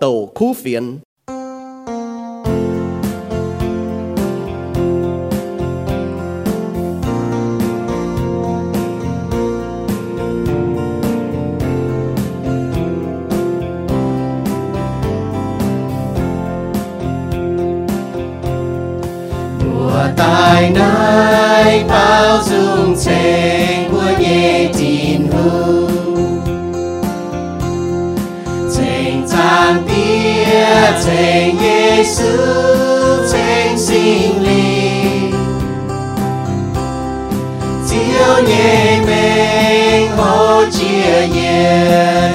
tàu khu phiền 情耶稣情心灵，只有你命好接耶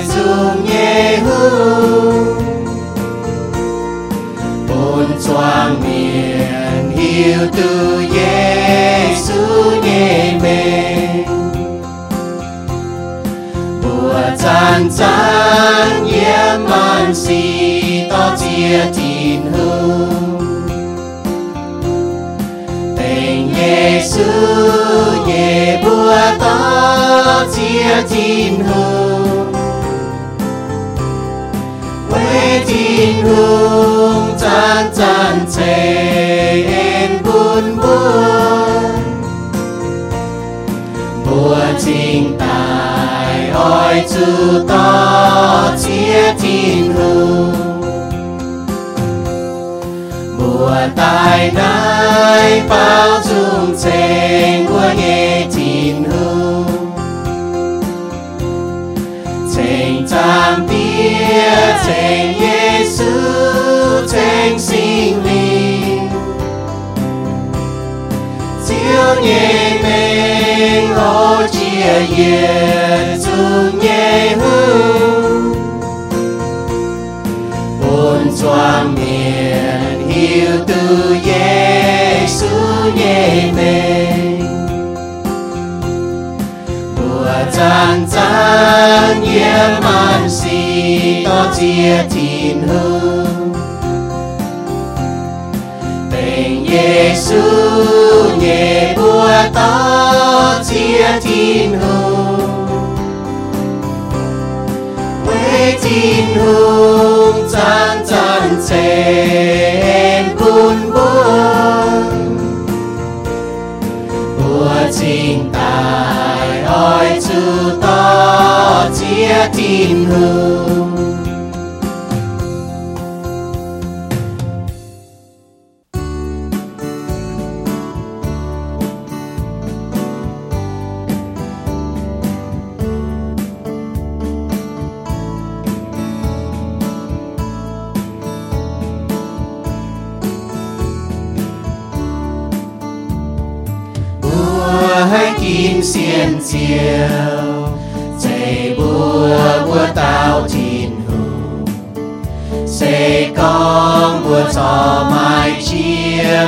中耶稣，本庄面。yêu từ Giêsu nhẹ mềm bùa chan chan yếm man si to chia tin Nghe bùa ta chia tin hương quê tin hương chan chan chê buồn buồn mùa trình tài ôi chú to chia tin hương tại tài bao dung trên của nghe tin hương. Trên trang bia chênh Giêsu trên sinh linh. Chiếu nhẹ mình hô chia yên dung nhẹ hương buồn choang miền Yêu từ Giêsu nhẹ mình mùa trang chan yếm man si to chia tin hương. Tình Giêsu nhẹ bùa to chia tin hương. Quê tin hương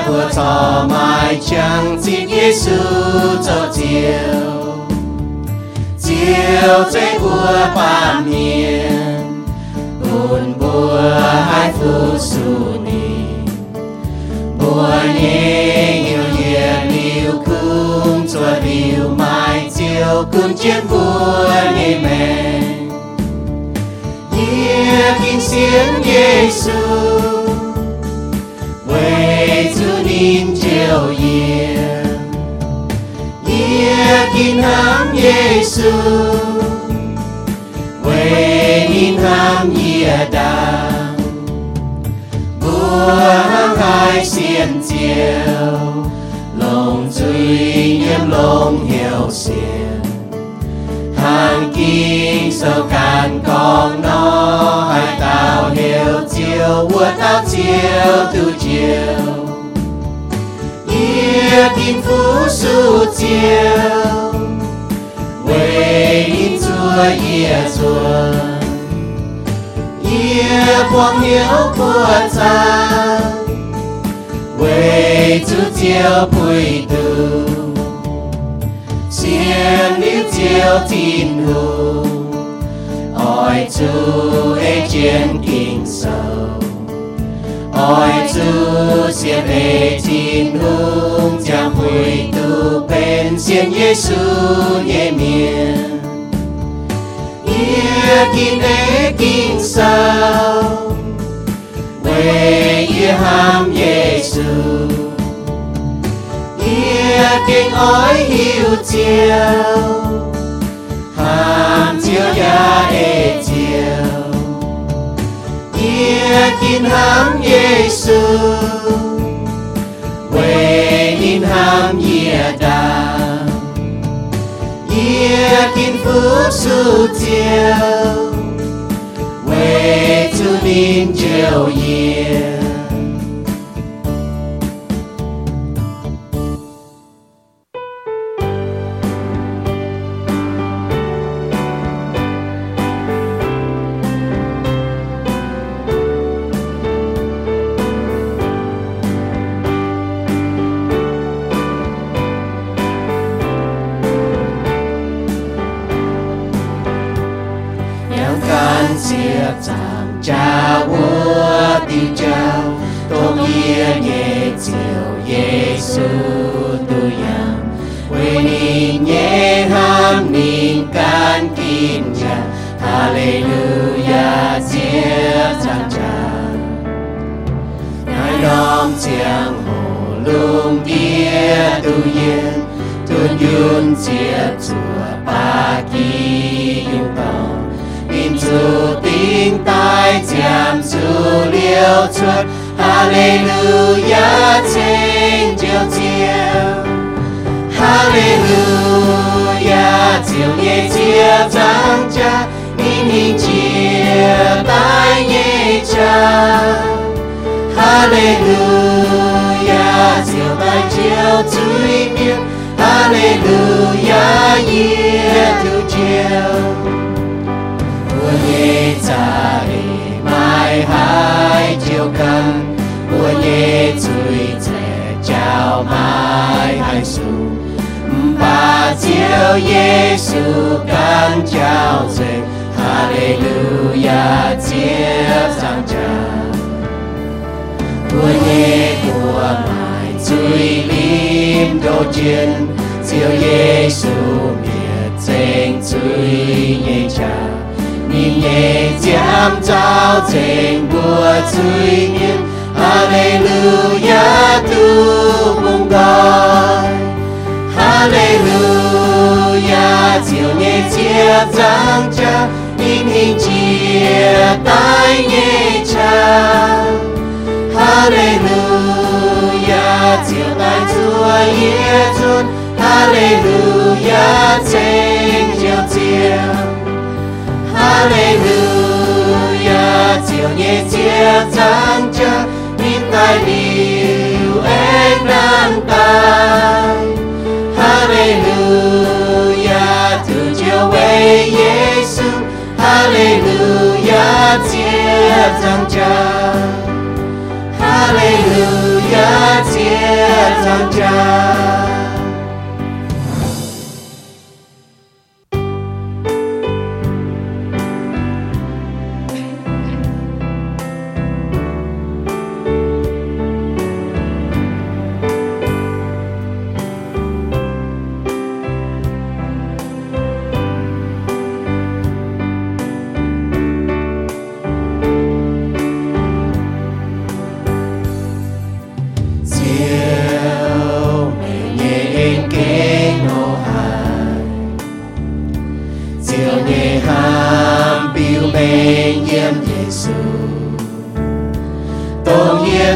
chia cho mai chẳng xin Giêsu cho chiều. Chiều chạy bùa bàn miền buồn bùa hai phu su ni. Bùa nhẹ nhiều nhiệt liều cung cho liều mai chiều cung chiến bùa nhẹ mẹ. Nhẹ kinh xiên Giêsu quê chiều yên nhẹ kinh Giê-xu. Quê nín ham Nghĩa đàng bùa hai xiên chiều. Truy nhiễm lông hiểu xiên. Hàng kinh sâu cạn con nó, hai tao hiểu chiều vua tao chiều từ Ia kinh phú su chiều Quê in chúa ia chúa Ia quang hiếu của cha Quê chú chiều bùi tu Xiên liu chiều tin hù Ôi chú ê chiến kinh sâu Ôi chú xin về tin hương, cha mùi tu bên xin Giê-xu nhẹ miền Ia kinh ê kinh sao? Quê ia ham Giê-xu Ia kinh ôi hiu chiều. Ham chiều ya ê chiều Ia kinh ham Giê-xu Quê in ham ia đà Ia kinh phúc su chiều Quê tu nín chiều ia can siết cha vua tiêu Tôn ia nhẹ chiều Giê-xu tu yang Quê nhẹ ham nín can kín cha Hallelujah siết chàng cha Ngài đom chiang hồ lung kia tu yên tu yun siết chùa ba kỳ yung tông in chủ tiếng tai chạm chủ liêu chuột Hallelujah trên chiều chiều Hallelujah chiều nhẹ chia giang cha nín hình chia tai nhẹ cha Hallelujah chiều tai chiều chui miệng Hallelujah yeah tu chiều mùa cha đi, mai hai chiều cần của nhẹ chui trẻ chào mai hai su. Ba chiều Giêsu can chào dậy Hallelujah chiếc giang trà của nhẹ của mai chui lim đồ chiến chiều Giêsu biệt danh chui nhẹ trà nhìn nhẹ chạm trao trên bùa suy nhiên Hallelujah tu mong gọi Hallelujah chiều nhẹ chia giang cha nhìn hình chia tai Hallelujah. Chiều nhẹ chia cha tai liu em đang tai Hallelujah. Từ chiều về Giêsu Hallelujah. Chia giang cha Hallelujah. Chia giang cha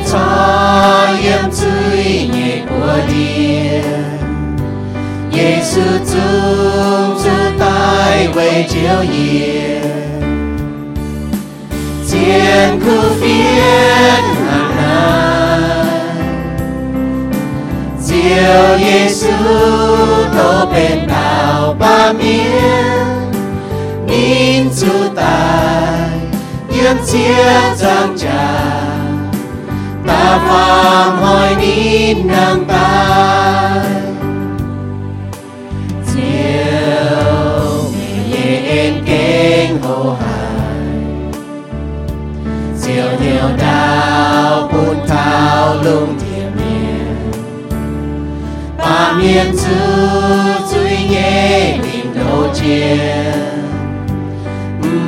Giờ, Giêsu Tùng, Giêsu Tài, Quê Triệu, Nhiên, 家 tôn nhiệt cho yếm chui nhẹ của địa 耶稣宗主大为救耶，艰苦phiền难难，只有耶稣都变到八面，民族大愿接掌家。ta phàm hỏi nín nàng ta chiều mì yên kinh hồ hải chiều nhiều đào bùn thao lung thiềm miền ba miền chữ duy nhé niềm đầu chiên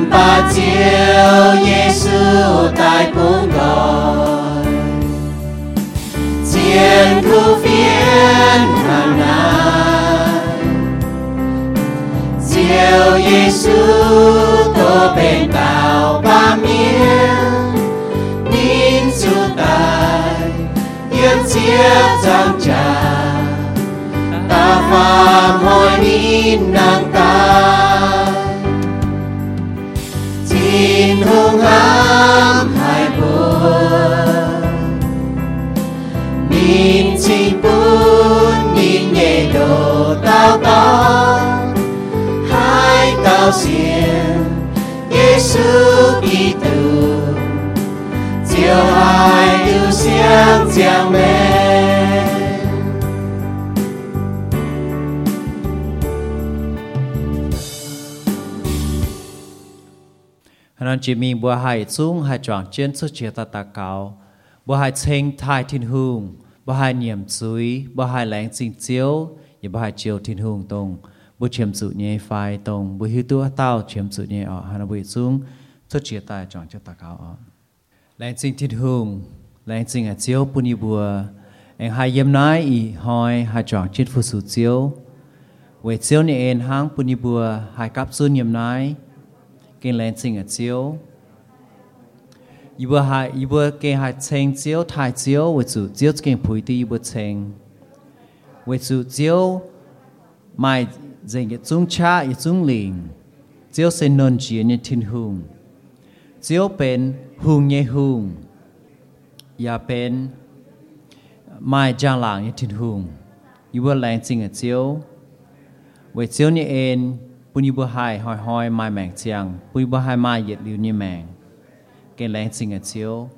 ba chiều Giêsu tại cung gọi thiên Phiền hàng ngàn diệu Giêsu, tô bên bao ba miền nín chú tài yên chiếc giang trà. Ta phàm hỏi nín nàng ta tin hung ám đồ chỉ mình bùa hai xuống hai chọn trên số chia ta ta cao. Bùa hai chênh thai thiên hùng, bùa hai niệm suy bùa hai lãng chính chiếu. và bùa hai chiếu thiên hùng tông bùa chiếm sự nhẹ phai tông bùa hiu tu tao chiếm sự nhẹ ở hắn bùa xuống số chia ta chọn cho ta cao ở lãng chính thiên hùng lãng chính ở chiếu bùa bùa anh hai yếm nói ý hỏi hai chọn trên phụ sự chiếu về chiếu nhẹ en hang bùa bùa hai cáp xuân yếm nói kinh lên sinh ở chiếu y bữa hai y bữa kinh hai chênh chiếu thái chiếu với chủ chiếu kinh bùi đi y bữa chênh với chủ chiếu mai dành cái trung cha y trung linh chiếu sẽ nôn chia như thiên hùng chiếu bên hùng nhẹ hùng ya bên mai giang làng như thiên hùng y bữa lên sinh ở chiếu với chiếu như en ปุญญบุหายหอยหอยมาแมงเจียงปุญญบุหายมาเหยียดลิวนี่แมงเกณฑ์แรงจริงอ่ะเจียวยีบัวมาจุยยีบัวมาโจตองเจียวไฟยีบัวหายลานโจตองลานยีบัวอย่าให้ม 为主教 mai dành cái chúng cha cái chúng linh chiếu sẽ nôn chia như thiên hùng chiếu bên hùng như hùng và dạ bên mai giang làng như thiên hùng như bữa làng chính ở chiếu. Với chiếu như em bún như bữa hai hỏi hỏi mai mạng chiang, bún như bữa hai mai dệt lưu như mạng cái làng chính ở chiếu.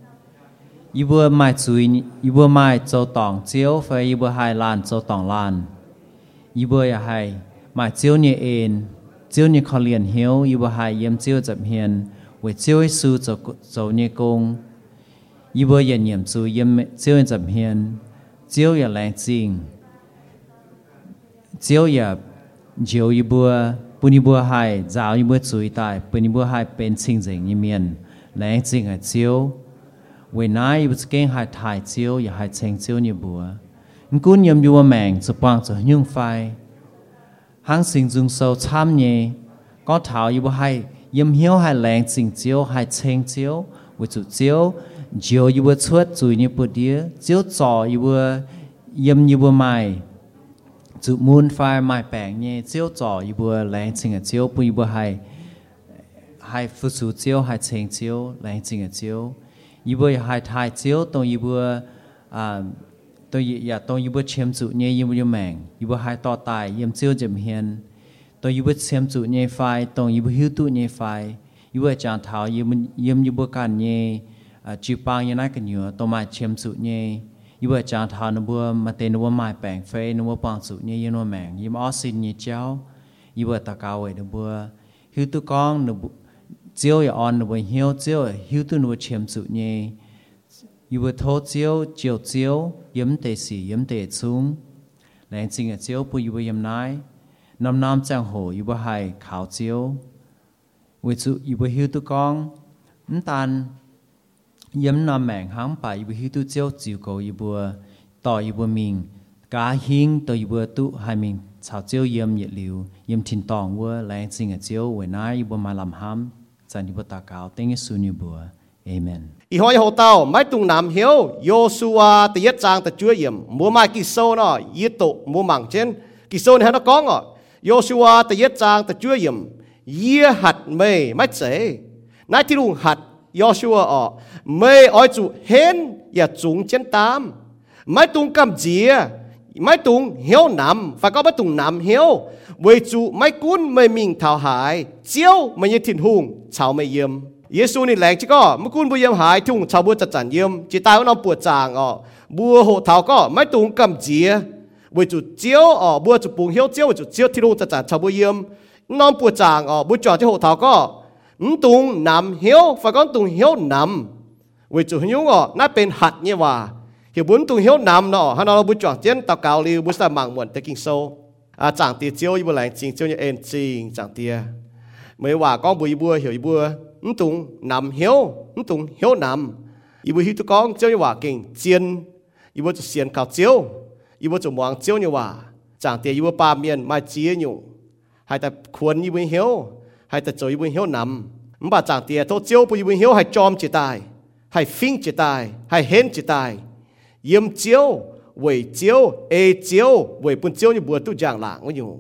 ยกงยีบัวอย่าเหยี่ยมจูเยี่ยมเจียวจับเฮียนเจียวอย่าแรงจริงเจียวอย่าเจียวยีบัว ปุณิบัวหายจาวยิบัวจุยตายปุณิบัวหายเป็นสิ่งเ we na i was gen hai thai chiu ya hai cheng chiu ni bua in kun yam yu mang chu pang chu nhung phai hang sing dung sâu cham nhẹ có thảo yu hai yam hiếu hai lang sing chiu hai cheng chiu we chu chiu chiu yu bu chuat chu ni bu dia chiu cho yu bu yam yu bu mai. Chu moon phai mai pang nhẹ chiu cho yu bu lang sing chiu bu yu bu hai hai phu chu chiu hai cheng chiu lang sing chiu 一波还太少，当一波啊，当一呀当一波签注呢，一波就忙，一波还倒带，一波少怎现，当一波签注呢快，当一波休度呢快，一波讲头，一波一波一波干呢，啊，就帮人那个女，当买签注呢，一波讲头那波嘛得那波买白费，那波帮助呢，一波忙，一波二十呢交，一波大高位那波休度刚那波。chiếu ở on với hiếu chiếu ở hiếu tu nuôi chiếm chủ nhé yêu với thô chiếu chiều chiếu yếm tệ sĩ yếm tệ xuống lại chính ở chiếu bu yêu với yếm nái nam nam trang hồ yêu với hai khảo chiếu với chủ yêu với hiếu tu con ấn tan yếm nam mảng háng bài yêu với hiếu tu chiếu chiều cầu yêu với ต่ออยู่บนมิงกาหิงต่ออยู่บนตุหามิงชาวเจียวเยี่ยมเหยียดหลิวเยี่ยมทินตองเวอแรงสิงห์เจียวเวน้ายอยู่บนมาลำห้ำ sanibotakaw tenge sunibua amen. I hoi ho tao mai tung nam hiếu yosua te yết chang te chúa yểm mua mai ki so no yết to mua mang chen ki so ne nó có ngọ? Yosua te yết chang te chúa yểm yê hạt mê mai chế nai ti lung hạt Joshua ọ mê oi chủ hên ya chúng chen tam mai tung cầm dìa mai tung hiếu nam phải có mai tung nam hiếu. ตสียิ้มเตซุ้งแรงจริงอ่ะเจียวปุยยูว่ายิ้มนายน้ำน้ำจังโหยูว่าให้ขาวเจียววิจุยูว่าฮิวตุกองน้ำตาล yếm nằm mèn háng bà y bù hiu tu chiếu chiều cầu y bùa tỏ y bùa mình cá hiên tỏ y bùa tu hai mình chào chiếu yếm nhiệt liu yếm thìn tòng bùa lại sinh ở chiếu với nái y bùa mà làm ham chân y bùa ta cáo tên y su như bùa amen y hỏi hồ tao mai tung nam hiếu Joshua tự yết trang tự chúa yếm mua mai kỳ sâu nó yết tụ mua mảng trên kỳ sâu này nó có ngọ Joshua ta yết trang ta chúa yểm yê hạt mê mãi chế nãy thì đúng hạt Joshua ở mê oi chủ hên ya chúng chân tam mãi tung cầm dìa mãi tung hiếu nằm phải có bắt tung nằm hiếu với chủ mãi cuốn mê mình thảo hại chiếu mày như thiên hùng chào mày yếm à chẳng tiền chiếu như bộ lạnh chính chiếu như em chính chẳng tiền à. mới hòa con bùi bùa hiểu bùa ứng tung nằm hiếu ứng tung hiếu nằm. Ý bùi hiếu tụ con chiếu như hòa kinh chiên. Ý bùi tụ xiên khảo chiếu ý bùi tụ mong chiếu như hòa. Chẳng tiền ý bùi ba miền mai chia nhụ. Hay ta khuôn ý bùi hiếu hay ta chỗ ý bùi hiếu nằm. Mà bà chẳng tiền à, thô chiếu bùi bùi hiếu hay chom chỉ tài hay phinh chỉ tài hay hên chỉ tài. Yếm chiếu 的经受，啊，涨跌招一不冷静，招一安静涨跌，没话讲不一波晓一波。唔同南晓，唔同晓南，伊会去到讲，即系话劲尖，伊会就先靠招，伊会就望招你话，暂时伊会把面买接用，系但ควร伊会晓，系但做伊会晓南，唔把暂时都招不伊会晓系จอมจิตาย系 fin จิตาย系 hen จิตายยม招为招 a 招为本招你不都这样啦，我用。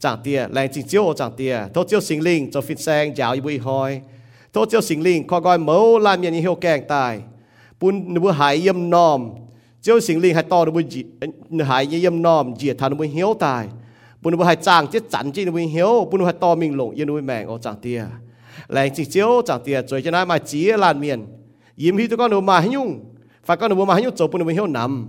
chẳng tia lành chính chiếu chẳng tia thô chiếu sinh linh cho phiên sang giáo y bùi hoi thô chiếu sinh linh khoa gọi mẫu làm nhận hiệu kèng tài bùn bùi hải yếm nòm chiếu sinh linh hay to bùi hải yếm nòm diệt thà bùi hiếu tài bùn bùi hải chàng chết chắn chi bùi hiếu bùn hải to mình lộng yên bùi mèng ô chẳng tia lành chính chiếu chẳng tia rồi cho nên mà chỉ lan miền yếm hi tụi con đồ mà nhung phải con đồ mà nhung chỗ bùn bùi hiếu nằm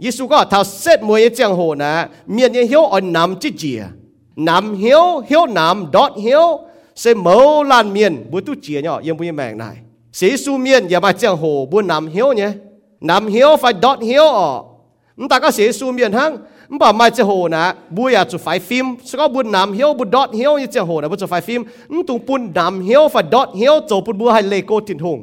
耶稣讲头说每一张好呢，面也晓按南之节，南晓晓南 dot 晓，是无烂面不都节呢，也不一命来。耶稣面也把张好不南晓呢，南晓 phải dot 晓哦。唔大家耶稣面行，唔把买只好呢，不要做快 film，所以不南晓不 dot 晓一只好呢，不做快 film，唔同半南晓 phải dot 晓，做半不系 lego 天空。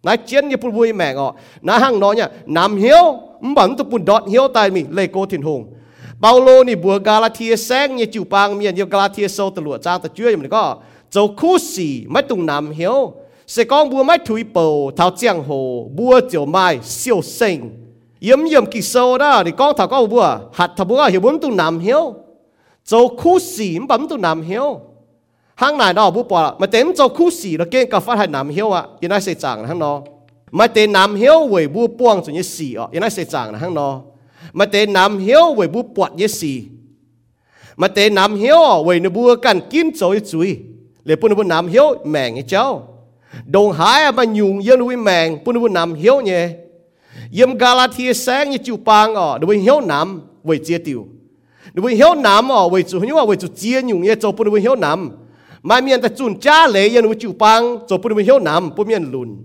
那真也不会命哦，那行喏呢，南晓。唔 bằng tu bùn đọt hiếu tai mi lê cô thiên hùng Paulo ni bùa Galatia sáng như chịu bang miền như Galatia sâu từ lụa trang từ chúa mình có châu khu xì mấy tung nam hiếu sẽ con bùa mấy thủy bầu thảo giang hồ bùa chiều mai siêu sinh yếm yếm kỳ sâu đó thì con thảo có bùa hạt thảo bùa hiểu bốn tung nam hiếu châu khu xì 唔 bằng tung nam hiếu hang này đó bùa bỏ mà tém châu khu xì nó kênh cà phát hai nam hiếu à mà tế nam hiếu với bu buông cho như xì ọ yên sẽ chẳng là hăng nó. Mà tế nam hiếu với bu bọt như xì. Mà tế nam hiếu với nó bu cần kim cho như chui lệ bún bu nam hiếu mèng như cháu. Đồng hái mà nhung yên với mèng bún bu nam hiếu nhé. Yếm Galatia sáng như chịu pang ọ đối hiếu nam với chia tiêu hiếu nam ọ với chủ hiếu với chủ chia nhung như cho bún hiếu nam. Mà miền ta chun cha lệ yên với chịu pang, cho bún hiếu nam bún miền lùn.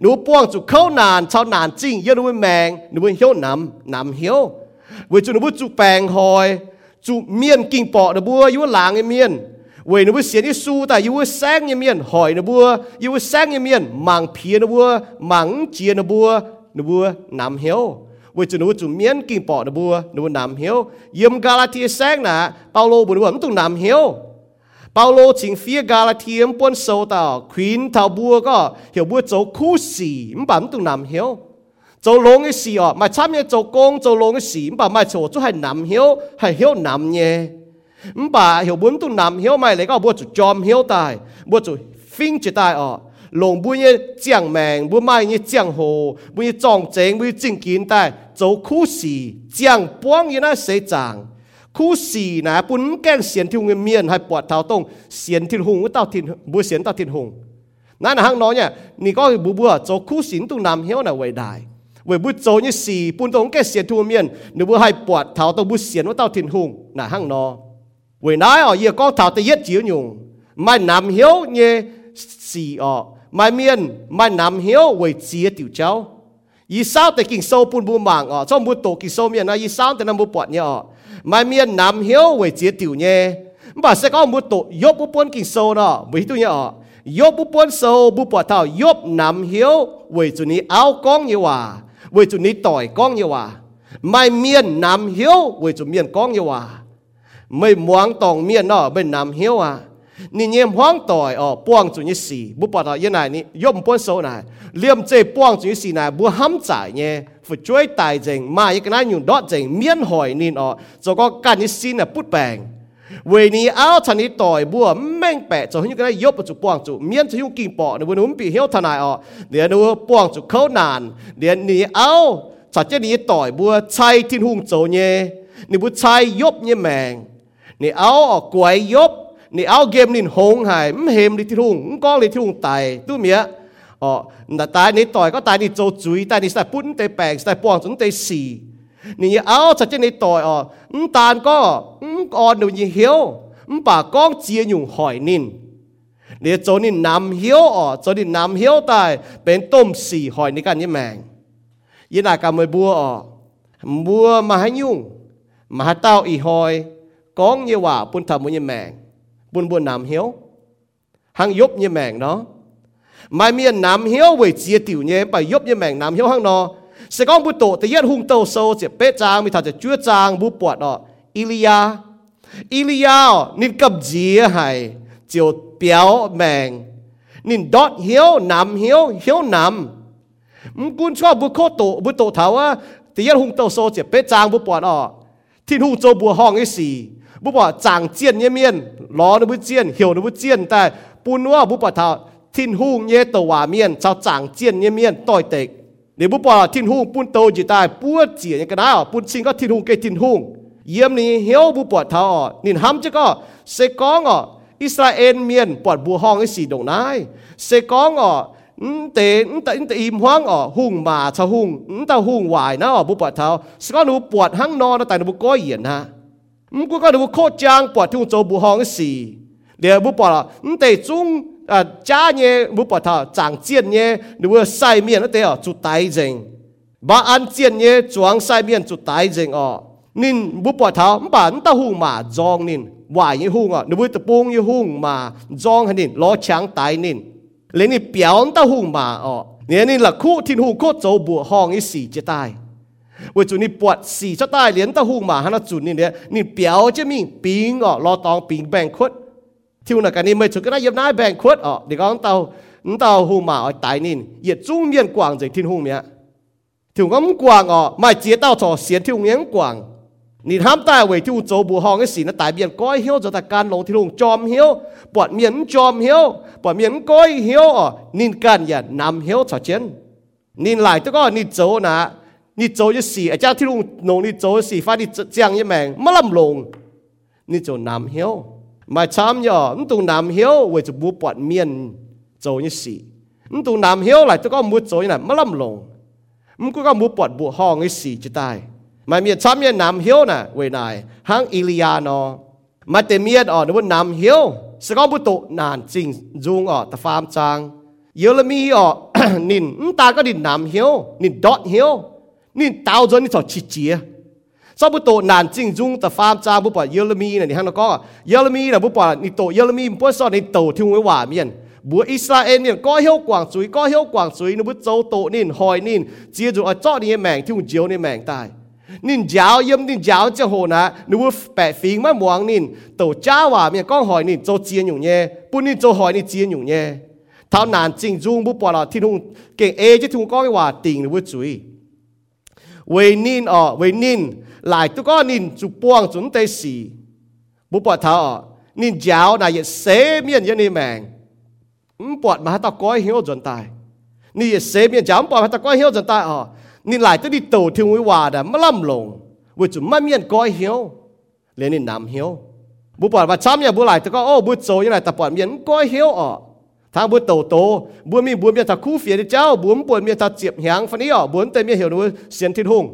หนูป้วงจุเข้านานชาวนานจริงเยอะหนูแมงหนูเหี้ยวนำนำเหี้ยวเวจุหนูจุแปงหอยจุเมียนกิ่งปอหนูบัวยู่หลางเมียนเวนูเสียนี่สู้แต่ยู่แซงยเมียนหอยนบัวยู่แซงยเมียนมังเพียนบัวมังเจียนบัวนบัวนำเหียวเวจนูจุเมียนกิ่งปอนบัวนบัวนำเหียวเยี่ยมกาลาทีแซงนะเปาโลบุนบัวมันต้องนำเหียว กิ่งปอนะบัวอยู่หลังเมียนเวนูเสียนี่สู้แต่อยู่แซงเมียนหอยนะบัวอยู่แซงเมียนมังเพียนะบัวมังเจียนะบัวนะบัวนำเหี้ยวเวจุนูจุเมียนกิ่งปอนะบัวนูนำเหี้ยวเยี่ยมกาลาทีแซงนะเปาโลบุญว่ามันต้องนำเหี้ยว Paulo chính phía Galatia buôn sâu tao khuyến thảo bùa có hiểu bùa châu khu sĩ bấm tụ nằm hiểu châu lông cái sĩ à mà tham gia châu công châu lông cái sĩ bà mà châu chú hay nằm hiểu hay hiểu nằm nhé bà hiểu bốn tụ nằm hiểu mà lấy cái bùa chủ chom hiểu tài bùa chủ phim chỉ tài à lông bùa như giang mèng bùa mai như giang hồ bùa như trọng chính bùa như chính kiến tài châu khu sĩ giang buông như nó sẽ chẳng คู่สี่นะปุ่นแกงเสียนที่หงเมียนให้ปวดเท้าตรงเสียนที่หงเต้าทินบัวเสียนเต้าทินหงนั่นนะฮังน้อยเนี่ยนี่ก็บัวบัวโจคู่สินตุนำเหี้ยวน่ะไว้ได้ไว้บุโจนี่สี่ปุ่นตรงแกเสียนที่หงเมียนนึกว่าให้ปวดเท้าตรงบัวเสียนว่าเต้าทินหงน่ะฮังนอไว้นายอ๋อเยี่ยก็เท้าตะเย็ดจิ๋วหยงไม่นำเหี้ยวเนี่ยสี่อ๋อไม่เมียนไม่นำเหี้ยวไว้เจียติ๋วเจ้ายี่สาวแต่กิ่งโซปุ่นบัวหมางอ๋อชอบบัวโตกิ่งโซเมียนนะยี่สาวแต่นำบัวปวดเนี่ยอ๋อ mai miên nam hiếu với chia tiểu nhé bà sẽ có một tổ yop bu buôn kinh sâu đó vì tôi nhỏ yop bu buôn sâu bu bỏ thảo yop nam hiếu với chủ ní áo con như hòa với chủ ní tỏi con như hòa à. mai miền nam hiếu với chủ miền con như hòa à. mấy muang tòng miền đó bên nam hiếu à. นี่เยี่ยมห้องต่อยอ๋อป้วงจุนยี่สี่บุปผายังไงนี่ย่อมป้วนโซนายเลี่ยมเจป้วงจุนยี่สี่นายบัวห้ำจ่ายเนี่ยฝึกช่วยตายเจงมาอีกนั้นอยู่ดอเจงเมียนหอยนี่อ๋อจะก็การยี่สี่น่ะปุ๊ดแปงเวนี้เอาทันนี้ต่อยบัวแม่งแปะจะให้ยังไงยบจุป้วงจุเมียนจะยุ่งกิ่งปอในวันนู้นปีเหี้ยวทนายอ๋อเดี๋ยวดูป้วงจุเขานานเดี๋ยวนี้เอาสัตว์เจนี้ต่อยบัวใช้ทิ้งหุงโจเนี่ยนี่บัวใช้ยบเนี่ยแมงนี่เอาออกกวยยบ นี่เอาเกมนี่หงหายมเหมลิที่รุ่งก้องลิที่รุ่งตายตู้เมียอ๋อแต่ตายนี่ต่อยก็ตายนี่โจจุยตายนี่ใส่ปุ้นเตแปลงใส่ปวงจนเตสีนี่เอาชัดเจนในต่อยอ๋อตานก็อ่อนหนูยี่เหี้ยวป่าก้องเจียอยู่หอยนินเดี๋ยวโจนี่นำเหี้ยวอ๋อโจนี่นำเหี้ยวตายเป็นต้มสีหอยในการยี่แมงยี่นาการมวยบัวอ๋อบัวมาให้ยุ่งมาเต้าอีหอยก้องเยว่าปุ่นทำมุญแมง buồn buồn nam hiếu. Hang yop như mèng nó mai miền nam hiếu với chia tiểu nhé bài yop như mèng nam hiếu hang nó sẽ có bút tổ thì yết hung tàu sâu chỉ bế trang mình thật chỉ chúa trang bút bọt đó. Ilia Ilia nín cầm gì hay chiều béo mèng nín đót hiếu nam hiếu hiếu nam quân cho bút khô tổ bút tổ thảo á thì yết hung tàu sâu chỉ bế trang bút bọt đó. Thiên hung châu bùa hong cái gì บุปผาจางเจียนเยเมียนล้อนบุเจียนเหี่ยวนบุเจียนแต่ปุนว่าบุปผาทาทินหูเยตวาเมียนชาวจางเจียนเยเมียนต่อยเตกเดี๋ยวบุปผาทิ้นหูปุนโตจีตายปวเจียนกันนะปุนซิงก็ทิ้นหูเกทิ้นหูเยี่ยมนี้เหี่ยวบุปผาทานินห้ำจะก็เสกองอะอิสราเอลเมียนปวดบัวห้องไอ้สีดงนายเสกองอะเตนแต่แต่อิมห้องอะหุ่งมาชาหุ่งแต่หุ่งวายนะอะบุปผาเทาสก็หนูปวดห้างนอนแต่หนูก็เหียนนะ 唔过个你会靠将白条做不行嘅事，你系冇白啦，唔得中啊假嘢冇白头长尖嘢，你会晒面一啲哦做大正，把安尖嘢装晒面做大正哦，您冇白头唔把唔得红嘛装您，坏嘢红啊，你会特帮嘢红嘛装系您攞枪大您，你你表得红嘛哦，你你啦คู่ทิ้งหูคู่做不行嘅事就 ว่าจุนี่ปวดสี่ชะตาเหรียญตะหูมาฮันาจุนี่เนี่ยนี่เปียวจะมีปิงอ๋อรอตองปิงแบ่งคดที่วันกันนี่ไม่ชุกก็น่าเย็บน้าแบ่งคดอ๋อเด็กก้องเตาเตาหูมาอ๋อตายนี่เหยียดจุ้งเมียนกว่างจากทิ้นหูเนี่ยถึงก็กว่างอ๋อไม่เจี๊ยเต้าจ่อเสียนที่หงเงี้ยกว่างนี่ทำตายไว้ที่อุจบุหองไอ้สีน่ะตายเบียนก้อยเหี้ยวจะตะการลงที่หูจอมเหี้ยวปวดเมียนจอมเหี้ยวปวดเมียนก้อยเหี้ยวนินการอย่านำเหี้ยวฉอเชนนินหลายตัวก็นินโจนะ 你做一事，而家ที่ลุงนงนี่做一事，快啲将一命乜冧ลงนี่做南晓，唔系参咗，唔到南晓为就冇拨面做一事，唔到南晓嚟都讲冇做呢乜冧ลง唔ก็ก็冇拨บุห้อง一事就ได้ไม่มี参嘢南晓น่ะ为ไหนห้างอิลียาเนาะมาแต่เมียอ๋อนึกว่า南晓สก็บุตรนานจริงจุงอ๋อแต่ฟาร์มจางเยอรมีอ๋อนินตาก็ดิน南晓นินดอ นี่เต้าจนนี่ถอดชิจียซาบุโตนานจริงจุงแต่ฟาร์มจ้าบุปผาเยอรมีนะนี่ฮะแล้วก็เยอรมีนะบุปผานี่โตเยอรมีพวกสอนในโตที่หัวหวามีนบัวอิสราเอลเนี่ยก็เหี่ยวกว่างสุยก็เหี่ยวกว่างสุยนบุโจโตนี่หอยนี่เจียจุอะเจ้อนี่แมงที่หุ่เจียวนี่แมงตายนินยาวเยี่ยมนี่ยาวเจ้าโหนะนึกว่แปะฟิงไม่หวังนี่โตจ้าว่าเมียก็หอยนี่โจเจียนอยู่เนี่ยปุ่นนี่โจหอยนี่เจียนอยู่เนี่เท่านานจริงจุงบุปผาที่หุ่นเก่งเอจะทุ่งก้งไม่วาติงนึกว่จุย 为宁哦，为宁来这个宁就帮准得死，不把他哦，宁教那也赦免人的命，唔把嘛他改晓准大，你也赦免教唔把他改晓准大哦，你来这里道听会话的，乜冧龙，为准乜面改晓，连你南晓，不把嘛参也不来，这个哦不做，因来他把面改晓哦。 ทางบุโตโตบุมีบุมีตาคู่เฟียเจ้าบุมปวดมีตาเจียบหางฟันนี้อ๋อบุนเต็มมีเหี่ยวนู้เสียนทิดหง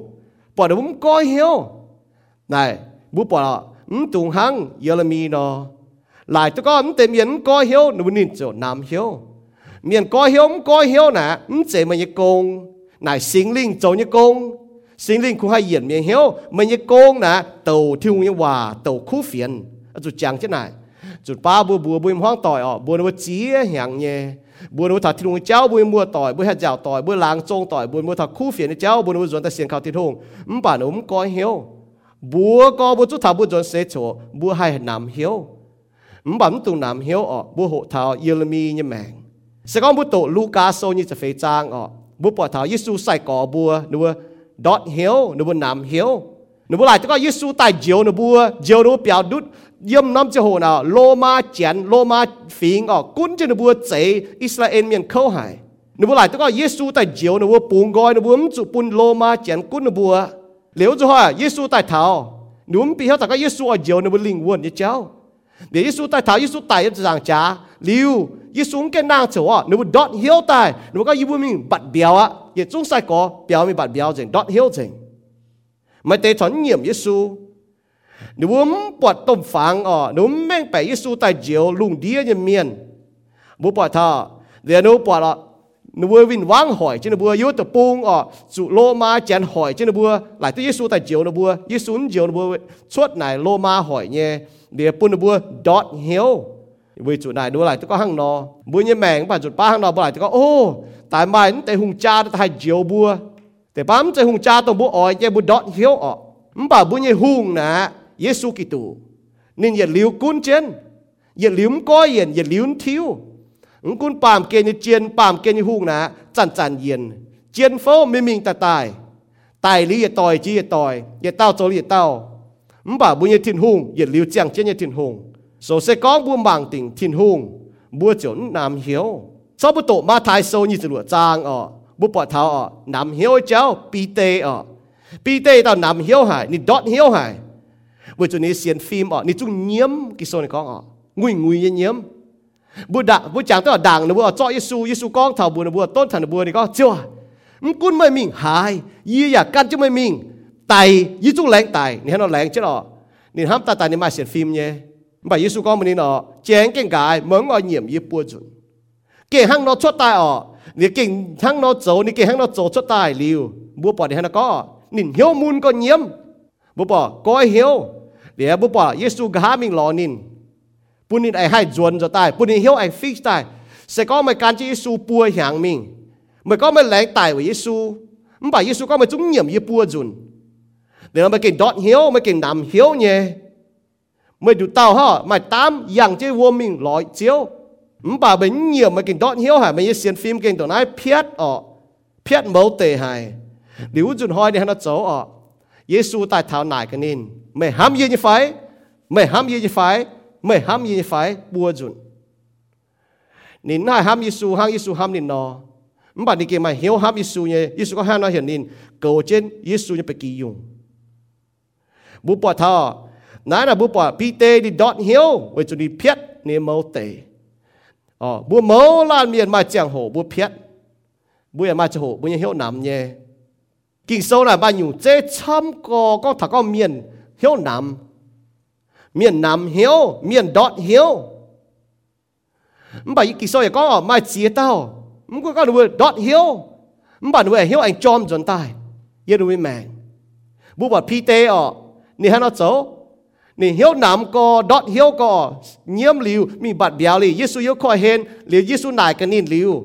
ปวดบุมก้อยเหี่ยวไหนบุปวดอ่ะอืมตุงหังเยอรมีเนาะหลายตะก็อืมเต็มมีนก้อยเหี่ยวนู้นี่จะน้ำเหี่ยวเมียนก้อยเหี่ยวก้อยเหี่ยวนะอืมเจมันยังโกงไหนสิงลิงโจยังโกงสิงลิงคู่ให้เหยียนเมียเหี่ยวมันยังโกงนะเต่าที่หงยังว่าเต่าคู่เฟียน จุดจังเช่นไหน จุดป้าบัวบัวบัวห้องต่อยอ๋อบัวนัวเจี๊ยอย่างเงี้ยบัวนัวถัดที่ลงเจ้าบัวมัวต่อยบัวให้เจ้าต่อยบัวล้างจงต่อยบัวมัวถัดคู่เฟียนเจ้าบัวนัวสวนแต่เสียงเขาที่ทงมป่านอุ้มก้อยเหียวบัวก็บัวจุดถาบัวจนเสียโฉบัวให้นำเหียวมป่านตุนำเหียวอ๋อบัวหกเท้าเยเรมีเนี่ยแมงสกองบัวโตลูกาโซนี่จะเฟจางอ๋อบัวปอดเท้ายิสูใส่ก่อบัวนัวดอทเหียวนัวนำเหียว nó bùa lại tức là Giêsu tại diều nó bùa diều nó biểu đút. Yếm năm chế hồ nào lô ma chén lô ma phiền ở cún chế nó bùa chế Israel miền khâu hải. Nó bùa lại tức là Giêsu tại diều nó bùa bùn gói nó bùa chụp bùn lô ma chén cún nó bùa liễu cho hỏi Giêsu tại thảo. Nó bùa biểu tại cái Giêsu ở diều nó bùa linh quân như cháu. Để Giêsu tại thảo Giêsu tại giảng trá liu. Giêsu cái nàng chỗ à nó bùa đọt hiếu tại nó bùa yếm bùa mình bật biểu á, Giêsu sai có biểu mình bật biểu gì đọt hiếu gì mà tế thoáng nhiệm Giêsu nếu muốn bọt tôm phang ở, nếu mang bẻ Giêsu tại chiều lùng đĩa như miền. Bố bọt thọ để nếu bọt ạ nếu vừa vinh vang hỏi trên bùa yếu tập bung ở chủ lô ma chén hỏi trên bùa lại tới Giêsu tại chiều nó bùa Giêsu chiều suốt này lô ma hỏi nhé. Để bùn bùa đọt hiếu. Vì chủ này đua lại tôi có hàng nọ bùa như mèng bà chủ ba hàng nọ bà lại tôi có, ô, tại mai tế hùng cha, tại chiều bùa ยตัวยิสูตายเจียวนะบัวยิสูนเจียวนะบัวชดไหนโลมาหอยเนี่ยเดี๋ยวปุ่นบัวดอทเฮลวิจุไหนดูหลายตัวก็ห้างนอบัวเนี่ยแมงป่ะจุดป้าห้างนอบัวหลายตัวก็โอ้ตายมาแต่หุงจ้าตายเจียวบัวแต่ปั๊มใจหุงจ้าตัวบัวอ่อยเจ้าบัวดอทเฮลอ๋อมันป่าบัวเนี่ยหุงนะ Giêsu Kitô nên giờ liu cún chân giờ liu có yên giờ liu thiếu ứng cún pàm kê như chiên pàm kê như hung nà chăn chăn yên chiên phô mê mình ta tài tài lý giờ tòi chi giờ tòi giờ tao cho giờ tao ứng bảo bu như thiên hung giờ liu chẳng chân như thiên hung số sẽ có bu mảng tình thiên hung bu chỗ nam hiếu sau bu tổ ma thái sâu như lụa trang ở bu bỏ tháo ở nam hiếu cháu pi tê ở pi tê tao nam hiếu hải ni dot hiếu hải บุจุนี้เสียนฟิล์มอ่ะนี่จุงเยี่ยมกิโซนกองอ่ะงุยงุยเยี่ยมบุดะบุจางตัวดังนะบัวจ่อเยซูเยซูกองเท่าบัวนะบัวต้นถันบัวนี่ก็เจ้ามันกุนไม่มิงหายยี่อยากกันจะไม่มิงไตยี่จุงแรงไตนี่ให้เราแรงเจ้านี่ห้ามตาตานี่มาเสียนฟิล์มเนี่ยบ่เยซูกองมันนี่เนาะแจ้งเก่งกายเหมือนเอาเหยี่ยมยี่ปัวจุนเก่งห้างเราชดตายอ่ะ นี่เก่งห้างเราโจนี่เก่งห้างเราโจชดตายลิวบัวปอดนี่ฮะนะก็นินเหียวมุนก็เยี่ยมบัวปอก้อยเหียวเดี๋ยวบุปผาเยซูกหามิงหลอนินปุนินไอให้จวนจ ะตายปุนินเหี่ยวไอฟิกตายเสก็ไม่การที่เยซูปัวหางมิงไม่ก็ไม่แรงตายว่าเยซูมันบอกเยซูก็ไม่จุ้งเหยี่ยมยี่ปัวจุนเดี๋ยวไม่กินดอทเหี่ยวไม่กินดำเหี่ยวเนี่ยไม่ดูเต้าฮะไม่ตามอย่างที่วัวมิงลอยเจียวมันบอกเป็นเหยี่ยมไม่กินดอทเหี่ยวหายไม่ยเสียนฟิล์มกินตัวนั้นเพียดออกเพียดเมาเตะหายเดี๋ยวจุนหอยเนี่ยนะโจออกเยซูตายเท้าหนายกันนิน mày ham gì như phải mày ham gì như phải mày ham gì như phải bùa dùn nín hai ham Giêsu ham Giêsu ham nín nó mình bảo đi kia mà hiểu ham Giêsu nhé Giêsu có ham nó hiện nín cầu trên Giêsu như phải kỳ dùng bố bỏ thọ nãy là bố bỏ pi tê đi đọt ờ bùa mẫu lan miền mà chẳng hổ bùa phiết. Bùa mà chẳng hổ bùa như hiểu nằm nhé. Kinh sâu là bao nhiêu? Chế chăm có có thằng có miền hiếu nằm miền nằm hiếu miền đọt hiếu kinh kỳ sau có ờ, mai chia tao. Không có được đọt hiếu không bảo được hiếu anh chom dần tai yêu được mẹ. Bùa bảo pi tê ở nè hắn nó xấu nè hiếu nằm có đọt hiếu có nhiễm liu mình bật béo li Giêsu yêu coi hen liu Giêsu nài cái nín liu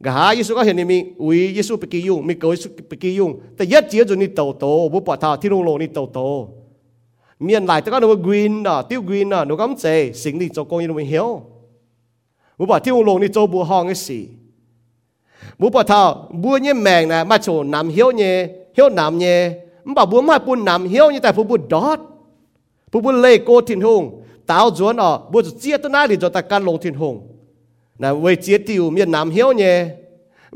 gà Giêsu có hiện ni mình ui Giêsu bị kỳ dùng mình cầu Giêsu bị kỳ dùngแต่ยัดเจียจนนี่โตโตบุปผาที่ลงลงนี่โตโตเมียนหลายแต่ก็นึกว่า green อ่ะติ้ว green อ่ะนึกว่ามันเจสิ่งนี้โจกงยังไม่เหี่ยวบุปผาที่ลงลงนี่โจบัวห้องไอ้สิบุปผาบัวเนี่ยแมงนะมาโชว์น้ำเหี่ยวเนี่ยเหี่ยวน้ำเนี่ยมันบอกบัวมาปุ่นน้ำเหี่ยวเนี่ยแต่ผู้บุดอดผู้บุเล่โกทินหงตาวจวนอ่ะ bu bu lê cô thiên hùng. Tao chuẩn ở bu chia tôi nãy thì cho ta căn lông thiên hùng. Là về chia tiêu miền nam hiếu nhé.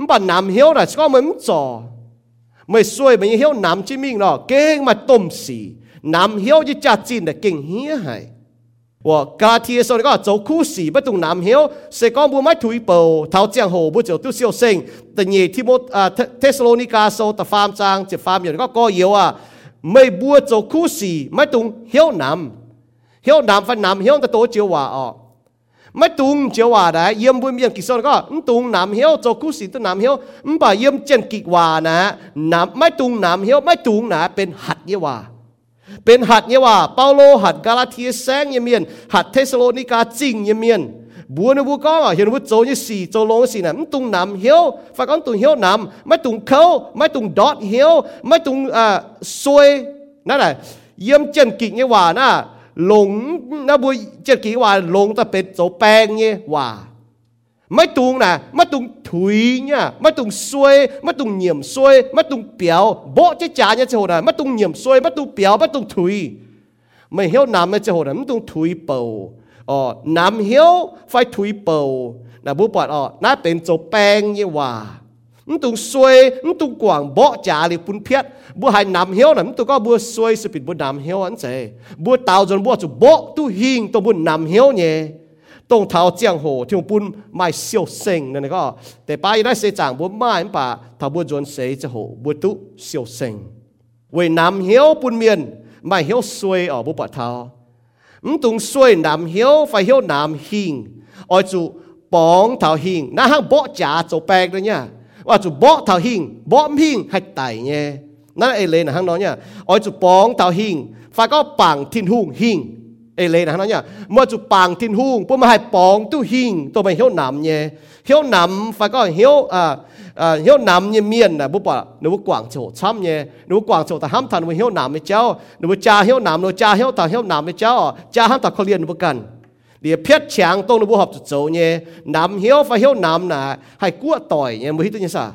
Bản nam hiếu là có mấy trò mấy xuôi mấy hiếu nam chí minh nó kế mà tôm xì. Nam hiếu chỉ cha chín là kinh hía hay 我家天上个做苦事，不懂南晓，是讲不买退步，头江河不就都小生。第二，提摩啊，特斯罗尼加所特 farm trang，只 farm 人个歌谣啊。mây bua cho khu xì mấy tung hiếu nằm hiếu nằm phải nằm hiếu ta tố chiều hòa ọ mấy tung chiều hòa đấy yếm bui miệng kỳ sơn có tung nằm hiếu cho khu xì tôi nằm hiếu bà yếm chân kỳ hòa nè nằm mấy tung nằm hiếu mấy tung nè bên hạt như hòa เป็นหัดเยว่าเปาโลหัดกาลาเทียแซงเยเมียนหัดเทสโลนิกาจริงเยเมียน บัวนะบัวก็เห็นว่าโจยี่สี่โจลงสี่น่ะมันตุงนำเหี้ยวฝากกันตุงเหี้ยวนำไม่ตุงเขาไม่ตุงดอทเหี้ยวไม่ตุงอ่าซวยนั่นแหละเยี่ยมเจนกิ่งเนี่ยว่านะหลงนะบัวเจนกิ่งว่าหลงแต่เป็นโจแปงเนี่ยว่าไม่ตุงนะไม่ตุงถุยเนี่ยไม่ตุงซวยไม่ตุงเหยี่ยมซวยไม่ตุงเปียวโบจะจ่าเนี่ยเจ้าน่ะไม่ตุงเหยี่ยมซวยไม่ตุงเปียวไม่ตุงถุยไม่เหี้ยวนำเนี่ยเจ้าน่ะไม่ตุงถุยเป่า ออน้ำ晓快推步，那不把哦，那边做病也话，唔同衰，唔同广博家里半撇，不系南晓啦，唔同个不衰是变不南晓安怎？不到阵不就博都兴都不南晓呢？ตุ้งกว่องเท้าเจียงโหที่ปุ้นไม่เสียวเซ็งนั่นก็แต่ป้ายังได้เสียจางบัวไม้ป่าถ้าบัวจนเสียจะโหบัวตุเสียวเซ็งเวยน้ำเหี้ยวปุ่นเมียนไม่เหี้ยวซวยอ๋อบัวปะเท้า 唔同水南晓，phải hiểu nam hình, ở chỗ bóng thảo hình, na hang bó trả chỗ bạc đó nhá, ở chỗ bó thảo hình, bó hình hạch tài nhé, na ấy lên là hang nói nhá, ở chỗ bóng thảo hình, phải có bằng thiên hùng hình, ấy lên là hang nói nhá, mà chỗ bằng thiên hùng, bữa mà hai bóng tu hình, tôi mày hiếu nam nhé, hiếu nam phải có hiếu à à hiếu nam như miền là bố bảo, nếu quảng châu chăm nhé, nếu quảng châu ta ham thần với hiếu nam với cháu nếu cha hiếu nam, nếu cha hiếu ta hiếu nam với cháu cha ham ta khó liền với cần. Để phết chàng tông nếu học chỗ nhé, nam hiếu và hiếu nam là hay cua tỏi nhé mới tự như sa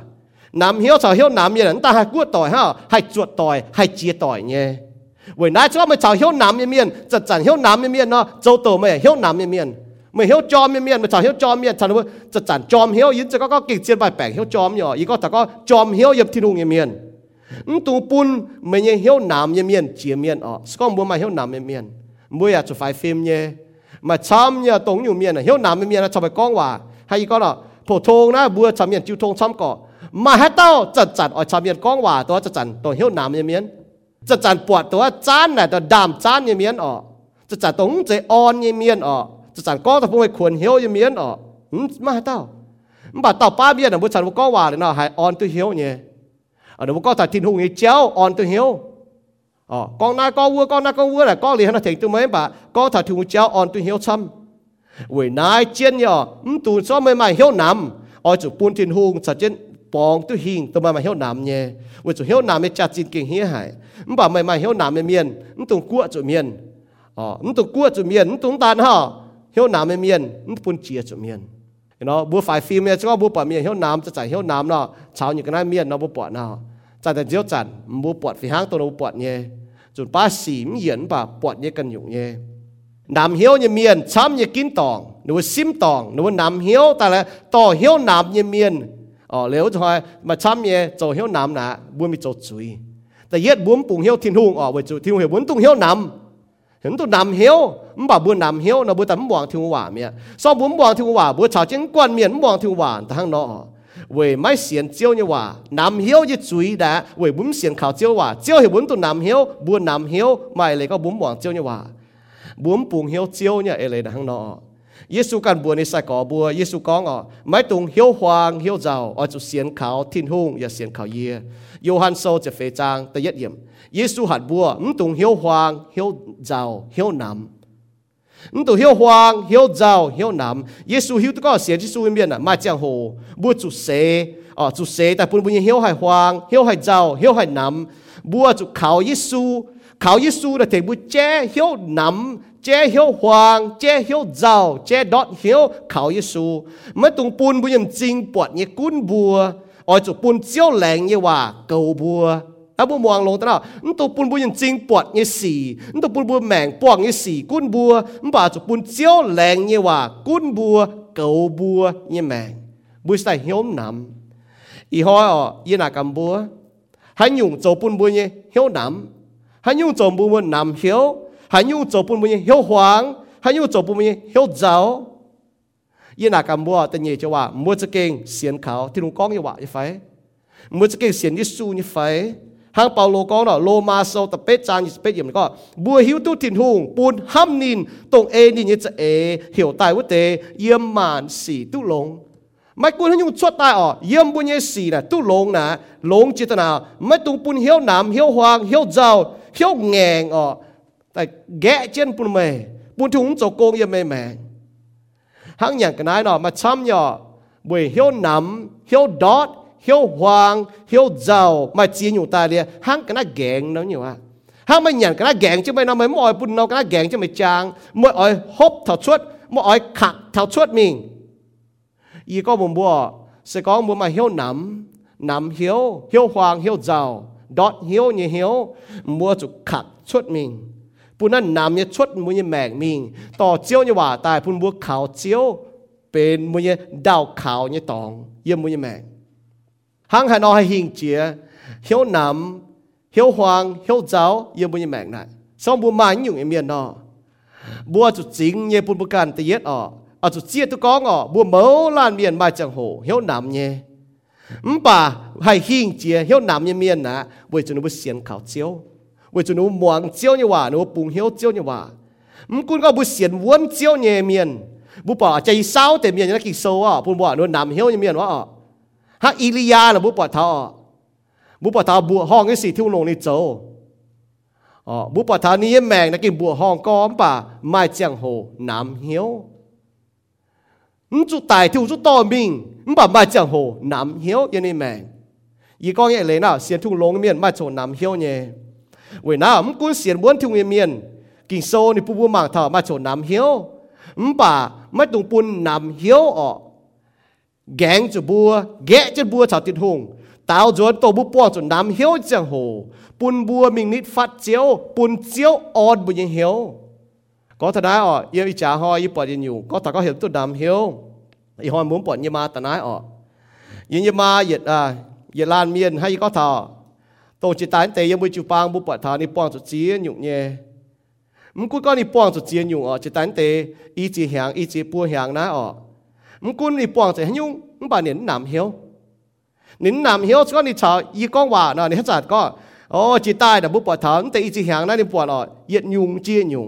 nam hiếu sao hiếu nam như là ta hay cua tỏi ha hay chuột tỏi hay chia tỏi nhé. Với nãy cho mà chào hiếu nam như miền chặt chặt hiếu nam như miền nó châu tổ mày hiếu nam như miền mày hiểu cho miên miên mày chả hiểu cho miên chả nói chả chả cho hiểu yến chả có có kịch chiến bài bẻ hiểu cho miên ý có chả có cho hiểu yếm thiên hùng miên ứng tụ mày nhớ hiểu nam miên miên chia miên ọ scom bố mày hiểu nam miên miên mua à chụp phải phim nhé mà chăm nhá tống nhiều miên à, hiểu nam miên miên là chụp phải con hòa hay có là phổ thông na bữa chăm miên chịu thông chăm cọ mà hết tao chặt chặt ở chăm miên con hòa tôi chặt chặt tôi hiểu nam miên miên chặt chặt bọt tôi chán này tôi đàm chán miên miên ọ chặt chặt tống chế on miên miên ọ จะจันก็ถ้าพวกไอ้ควรเหี้ยวยังเมียนอ๋อมาให้เต้าบัดเต้าป้าเบี้ยนะบุษันบุก็ว่าเลยเนาะหายออนตัวเหี้ยวเนี่ยอันนี้บุก็ถ้าทิ้งหูเงี้ยเจ้าออนตัวเหี้ยวอ๋อกองนายกองวัวกองนายกองวัวแหละกองเลี้ยงนะถึงตัวไม่บ่าก็ถ้าทิ้งหูเจ้าออนตัวเหี้ยวซ้ำเว้ยนายเจียนเนี่ยอืมตูนซ้อมไม่มาเหี้ยวนำอ๋อจุปูนทิ้งหูสัจเจนปองตัวหิงตัวมามาเหี้ยวนำเนี่ยเว้ยจุเหี้ยวนำไม่จัดจินเก่งเหี้ยหายอืมบ่าไม่มาเหี้ยวนำไม่เมียนอืมตุงกัวจุเมียนอ๋ออืมตุงกัวจุเมียนอืมตุงตานห่อ เหี่ยวหนามไม่เมียนมันปุ่นเจียจุเมียนเนาะบัวฝ่ายฟิล์มเนี่ยก็บัวปอดเมียนเหี่ยวหนามจะจ่ายเหี่ยวหนามเนาะชาวอย่างนั้นเมียนเนาะบัวปอดเนาะจ่ายแต่เจียวจันบัวปอดฝีหางตัวบัวปอดเนี่ยจนป้าสีมเหยียนป่าปอดเนี่ยกันอยู่เนี่ยนำเหี่ยวเนี่ยเมียนช้ำเนี่ยกินตองหนูซิมตองหนูนำเหี่ยวแต่ละต่อเหี่ยวหนามเนี่ยเมียนอ๋อแล้วทอยมาช้ำเนี่ยโจเหี่ยวหนามนะบัวมีโจจุย แต่เย็ดบุ้มปุ่งเหี้ยวทิ้งหุงออกไปจู่ทิ้งเหี้ยวบุ้มตุ้งเหี้ยวนำเห็นตัวนำเหี้ยว มันบอกบุญนำเหี้ยวนะบุญแต่มันวางทิ้งหวานเมียซอบุ้มวางทิ้งหวานบุญชาวเจียงกวนเมียนมันวางทิ้งหวานแต่ข้างนอก为ไม่เสียนเจียวเนี่ยว่าน้ำเหี้ยวจะจุยได้为บุ้มเสียนข่าวเจียวว่าเจียวเห็นบุ้มตัวน้ำเหี้ยวบุญน้ำเหี้ยวไม่เลยก็บุ้มวางเจียวเนี่ยว่าบุ้มปุ่งเหี้ยวเจียวเนี่ยเอ ntu hiu huang hiu zao hiu nam. Yesu hiu ko sia ji su mian na ma chang ho bu chu se à ờ, chu se ta pun bu hiu hai huang hiu hai zao hiu hai nam. Bu chu khao yesu khao yesu là thể bu che hiu nam, che hiu huang che hiu zao che dot hiu khao yesu. Mà tung pun bu yam jing bọt ye kun bua. Ở chu pun chiao leng ye wa cầu bua. อาบุมวงลงตระนตัวปุ่นบุญจริงปวดเงี้ยสีนตัวปุ่นบัวแมงปวงเงี้ยสีกุ้นบัวมันป่าจุปุ่นเจียวแรงเงี้ยว่ากุ้นบัวเกาบัวเงี้ยแมงบุญใส่เหี้ยมนำอีห้อยอ่ะยี่หนักกำบัวหันยุ่งโจปุ่นบัวเงี้ยเหี้ยนำหันยุ่งโจปุ่นบัวนำเหี้ยวหันยุ่งโจปุ่นบัวเงี้ยเหี้ยวหวางหันยุ่งโจปุ่นบัวเงี้ยเหี้ยวเจ้ายี่หนักกำบัวแต่เงี้ยจะว่ามัวจะเก่งเสียนเขาที่ลุงก้องยี่ว่ายี่ไฟมัวจะเก่งเสียนยี่สู้ยี่ไฟ hàng bảo lô có nó tập bết trang tập bết có bùa hiếu tu tin hùng bùn ham nín tông e nín như e hiểu tài quốc yếm màn xỉ tu lông mai quân hắn nhung chốt tai ở yếm bùn như xỉ nè tu lông nè lông chỉ thế nào tung bùn hiếu nam, hiếu hoàng hiếu giàu hiếu nghèng ở, tại ghẹ trên bùn mè bùn thúng chỗ công yếm mè mè hàng cái này nó mà chăm nhỏ bùi hiếu nam, hiếu đót hiếu hoàng, hiếu giàu, mà chỉ nhiều ta liền hắn cái nó gẹn nó nhiều à. Hắn mới nhận cái nó gẹn chứ mày nó mới mọi bún nó cái nó gẹn chứ mày chàng. Mỗi ỏi hốp thảo chuốt mỗi ỏi khạc thảo chuốt mình. Ý có buồn bùa sẽ có buồn mà hiếu nắm nắm hiếu hiếu hoàng, hiếu giàu đọt hiếu như hiếu. Mua chụp khạc chuốt mình. Bún nó nắm như chuốt mua như mẹ mình. Tỏ chiếu như quả tài, bún mua khảo chiếu, bên mua như đào khảo như tòng yếm mua như mẹ hang hà nói hay hình chia hiếu nắm, hiếu hoàng hiếu giáo, yêu bùi mạng này. Xong bùi mà nhung em miền nọ bùa chút chính nhé bùi bùi càn tì yết ọ à chút chia tu có ngọ bùa mấu lan miền mai chẳng hồ hiếu nắm nhé. Bà, hay hình chia hiếu nắm nhé miền nà. Bùi chú nó bùi xiên khảo chiếu. Bùi chú nó muang chiếu như hòa nó bùng hiếu chiếu như hòa cũng có bùi xiên vuông chiếu nhé miền. Bùi bỏ chạy sao để miền, nó kì sâu à bùi bỏ nó nắm hiếu như miền hòa ฮักอีลียาหรือบุปผาทาบุปผาทาบัวห้องนี่สี่ที่ลงนี่โจอ๋อบุปผาทานี้แมงนะกินบัวห้องก้อมป่าไม่เจียงโหน้ำเหี้ยวจุดตายที่จุดต่อมิงบ่ไม่เจียงโหน้ำเหี้ยวยันนี่แมงอีก้องยังเลยนะเสียนทุ่งลงเมียนมาโจน้ำเหี้ยวเนี่ยเวน้ามกุ้นเสียนบ้วนทุ่งเมียนกินโซนี่ผู้บัวหมางเท่ามาโจน้ำเหี้ยวบ่ไม่ตุงปุนน้ำเหี้ยวออก gang cho bua ghé cho bua chào tiệt hùng. Tao dồn tổ bút po chuẩn nam hiếu chẳng hồ. Bun bua mình nít phát chiếu bun chiếu on bu nhìn hiếu. Có thật đấy ọ yêu trả ho yêu bỏ đi nhiều có thật có hiểu tôi nam hiếu. Yêu ho muốn bỏ như ma tận đấy ọ như như ma yết à yết lan miên hay có thọ. Tổ chỉ tán tề yêu bu chụp bang bút bỏ thọ ni pong cho chí nhụng nhẹ mình cũng con ni pong cho chí nhụng ọ chỉ tán tề ý chỉ hàng ý chỉ bùa hàng ná ọ เห็นตัวน้ำเหี้ยวอีหอยมุ้งปอดยี่มาตนายออกยินยี่มาเหยียดอ่าเหยียดลานเมียนให้ก็ท่า tổ chỉ tán tề yếm bùi chụp bang bù bọt thà ni bong cho chia nhục nhẹ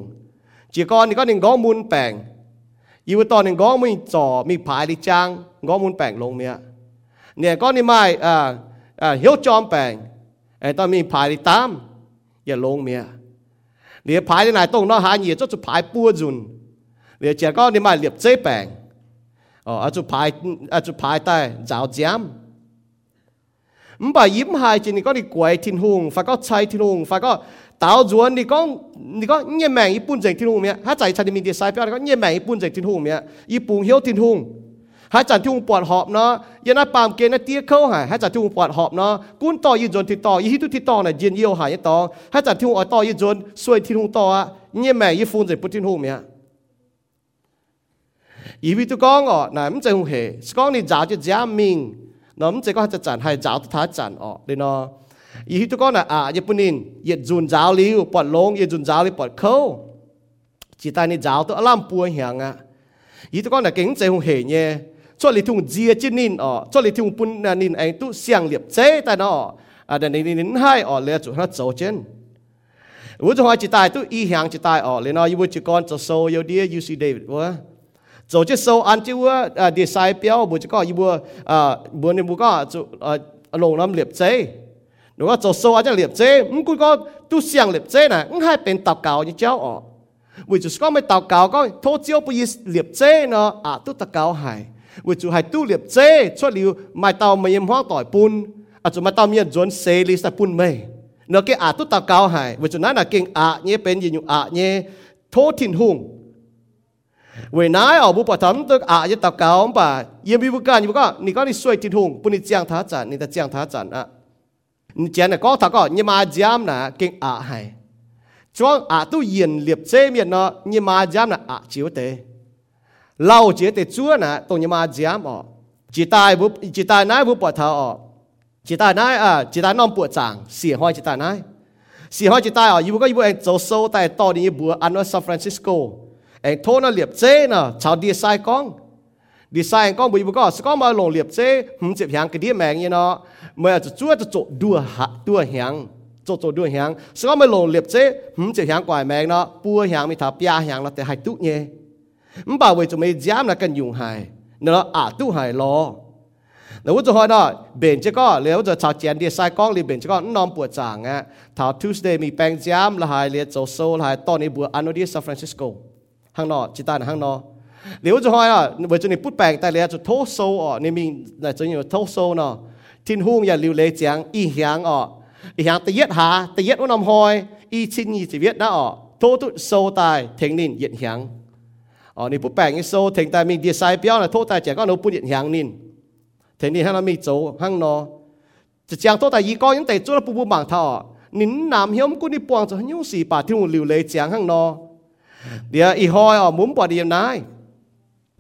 mắm cún con ni bong cho chia nhục ở chỉ tán tề ý chỉ hàng ý chỉ bùa hàng ná ở mắm cún ni bong cho nhung mắm bà nín nằm hiếu nín 哦，啊就排啊就排带早尖。唔把ยิ้มหายจริงนี่ก็ดีกวยทิ้งหงฟ้าก็ใช้ทิ้งหงฟ้าก็ตาวจวนนี่ก็นี่ก็เงี้ยแมงญี่ปุ่นเจ๋งทิ้งหงเมียถ้าใจฉันมีดีไซน์พี่ก็เงี้ยแมงญี่ปุ่นเจ๋งทิ้งหงมียญี่ปุ่เหี้ยวทิ้งหงหาจันที่หงปวดหอบเนาะยันน่าปามเกณน่ะเตี้ยเข้าหายหาจันที่หงปวดหอบเนาะกุ้นต่อยืนจนติดตอยี่ที่ตุติดต่อน่ะเย็นเยี่ยวหายยี่ตอหห้ ถ้าใจชาดิมีดีไซน์เปียก็เงี้ยแมงญี่ปุ่นเจ๋งทิ้งหงเมียญี่ปุ่นเหี้ยวทิ้งหง hai chàng thu bọt họp nó giờ nó bám kia nó tia khâu hả hai chàng thu bọt họp nó cún to như dồn thì to như hít thì to này diên yêu hả như to hai chàng thu ở to như dồn xuôi thì hung to á như mẹ như phun rồi bút thiên hung mẹ ý vì tôi con ọ này mình chơi hung hệ con này giáo cho giá mình nó mình chơi có hai chàng hai giáo thả chàng ọ để nó ý vì tôi con là à như bún nín yết dùn giáo liu bọt lông yết dùn giáo liu bọt khâu chỉ tay này giáo tôi làm bùa hàng à ý tôi con là kính chơi hung hệ nhé cho li thùng chia chín nín ở cho li thùng bún nín anh tu xiang liệp chế ta nó à đàn nín nín hai ở lẽ chủ nó走chân 我就话只带都一向只带哦，然后又只讲 做这手按照我啊 disciple 不就讲伊无啊无你无讲就啊弄那么立制，如果做手按照立制，唔过讲都想立制呢，唔系变祷告一招哦。为就是讲咪祷告讲，土招不以立制呢啊都祷告系，为就系都立制出了卖到咪唔慌代半，啊就卖到咪准死哩十半咪。nó cái à tốt tao cao hài vì chỗ nãy là kinh à nhé bên gì nhụ à nhé thô thiên hùng we nai au bu patam tuk a ye tap ka om pa yem bi bu kan yu ka ni ka ni suai ti thung puni chiang tha chan ni ta chiang tha chan a ni chian na ko tha ko ni ma jam na king a hai chuang a tu yin liệp che mien no ni ma jam na a chiu te lau chế te chua na to ma jam o chỉ tai bu chỉ tai nai bu pa tha chỉ tai nai à chỉ tai non bu chang si hoi chỉ tai nai si hoi chỉ tai o yu ka yu en zo so tai to ni bu an no san francisco. เองโทนะเหลียบเจนะชาวดีไซน์กองดีไซน์กองบุยบุก็สก็มาลงเหลียบเจหืมเจ็บหางกระดิ่แมงยี่เนาะเมื่อจะจ้วจะโจดัวหะตัวหางโจโจดัวหางสก็มาลงเหลียบเจหืมเจ็บหางกว่าแมงเนาะปัวหางมีถาปยาหางแล้วแต่หายตุ้เย่มันบ่าวจะไม่ย้ำนะกันยุงหายเนาะอาตุ้หายรอแล้วว่าจะหอยเนาะเบนเจก็แล้วจะชาวเจนเดียไซก้องหรือเบนเจก็นอนปวดจางอะท้าทุสเดย์มีแปลงจามละหายเลียโจโซละหายตอนนี้บัวอันโนดีซานฟรานซิสโก hàng nọ, chỉ ta là hàng nọ. Nếu cho hỏi là với cho nên bút bèn tại lẽ cho thô sâu ở, nên mình là cho nhiều thô sâu nọ. Thiên hung nhà lưu lệ chẳng y hiang ở. Y hiang tự yết hà tự yết u nằm hoi, y chín y chỉ biết đã ở. Thô tụ sâu tài, thánh nín yết hiang ở nên bút bèn y sâu, thánh tài mình design biểu là thô tài chẳng có nấu bút yết hiang nín thế nên hàng nó mình chỗ hàng nọ. Chỉ chẳng thô tài y có những tài chỗ là bút bút bảng thọ. Nín nam hiếm cũng đi buông cho nhiều sĩ bà thiên hung lưu lệ chẳng hàng nọ dia i hoi ở muốn bỏ đi em nái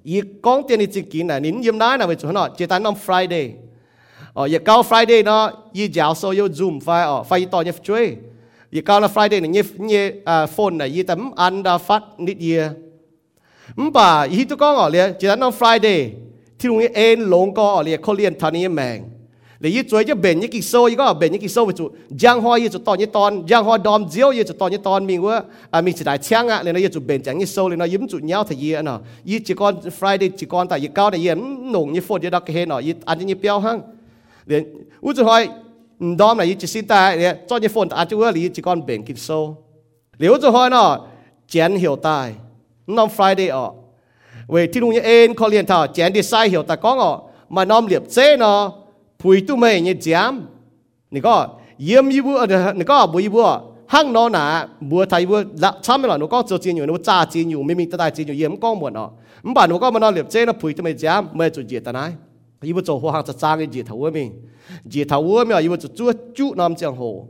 i con tiền đi chính kiến này nín em Nai nào về chỗ nó chỉ tan năm Friday. Ở giờ cao Friday nó i giáo so yêu zoom phải ở phải to nhé chơi giờ cao là Friday này nhé nhé à, phone này i tấm ăn đã phát nít ye bà, i tụi con ở liền chỉ tan năm Friday. Thì luôn em lồng co ở liền có liền thằng này mèng เขาเรียนทานี้แมงเลยยี่จวยจะเบนยี่กิโซยี่ก็เบนยี่กิโซไปจุยังหอยยี่จุตอนยี่ตอนยังหอยดอมเจียวยี่จุตอนยี่ตอนมีว่าอ่ามีสิได้เชียงอ่ะเลยนะยี่จุเบนจังยี่โซเลยนะยิ้มจุเงาทะเยียเนาะยี่จีก่อน Friday จีก่อนแต่ยี่เก้าแต่ยี่หนุ่งยี่ฝนยี่ดักเห็นเนาะยี่อันยี่เปียวหั่งเดี๋ยวอุ้จุหอยดอมน่ะยี่จีสิตาเนี่ยจอนยี่ฝนอาจจะว่ายี่จีก่อนเบนกิโซเดี๋ยวจุหอยเนาะเจียนเหี่ยวตายน้อง Friday ออก vềที่ลุงยังเอ็นเขาเรียนท่าแจนดีไซน์เหี่ยวแต่ก้องอ่ะมานอมเหลียบเจ้เนาะ phùi tu mày nhẹ chém. Nè có, yếm y bu nè có bu y bu hăng nó nà bùa thầy bùa lạ dạ, chăm là nó có cho chiến nhiều, nó cha chiến nhiều mình mình ta đại chiến nhiều, yếm có muộn nó mà bà nó có mà nó liệp chế, nó phùi tu mày chém mày chủ diệt ta nái. Y bu cho hoa hàng chặt trang cái diệt thầu mình diệt thầu mình y bu cho chúa chú nam chẳng hồ.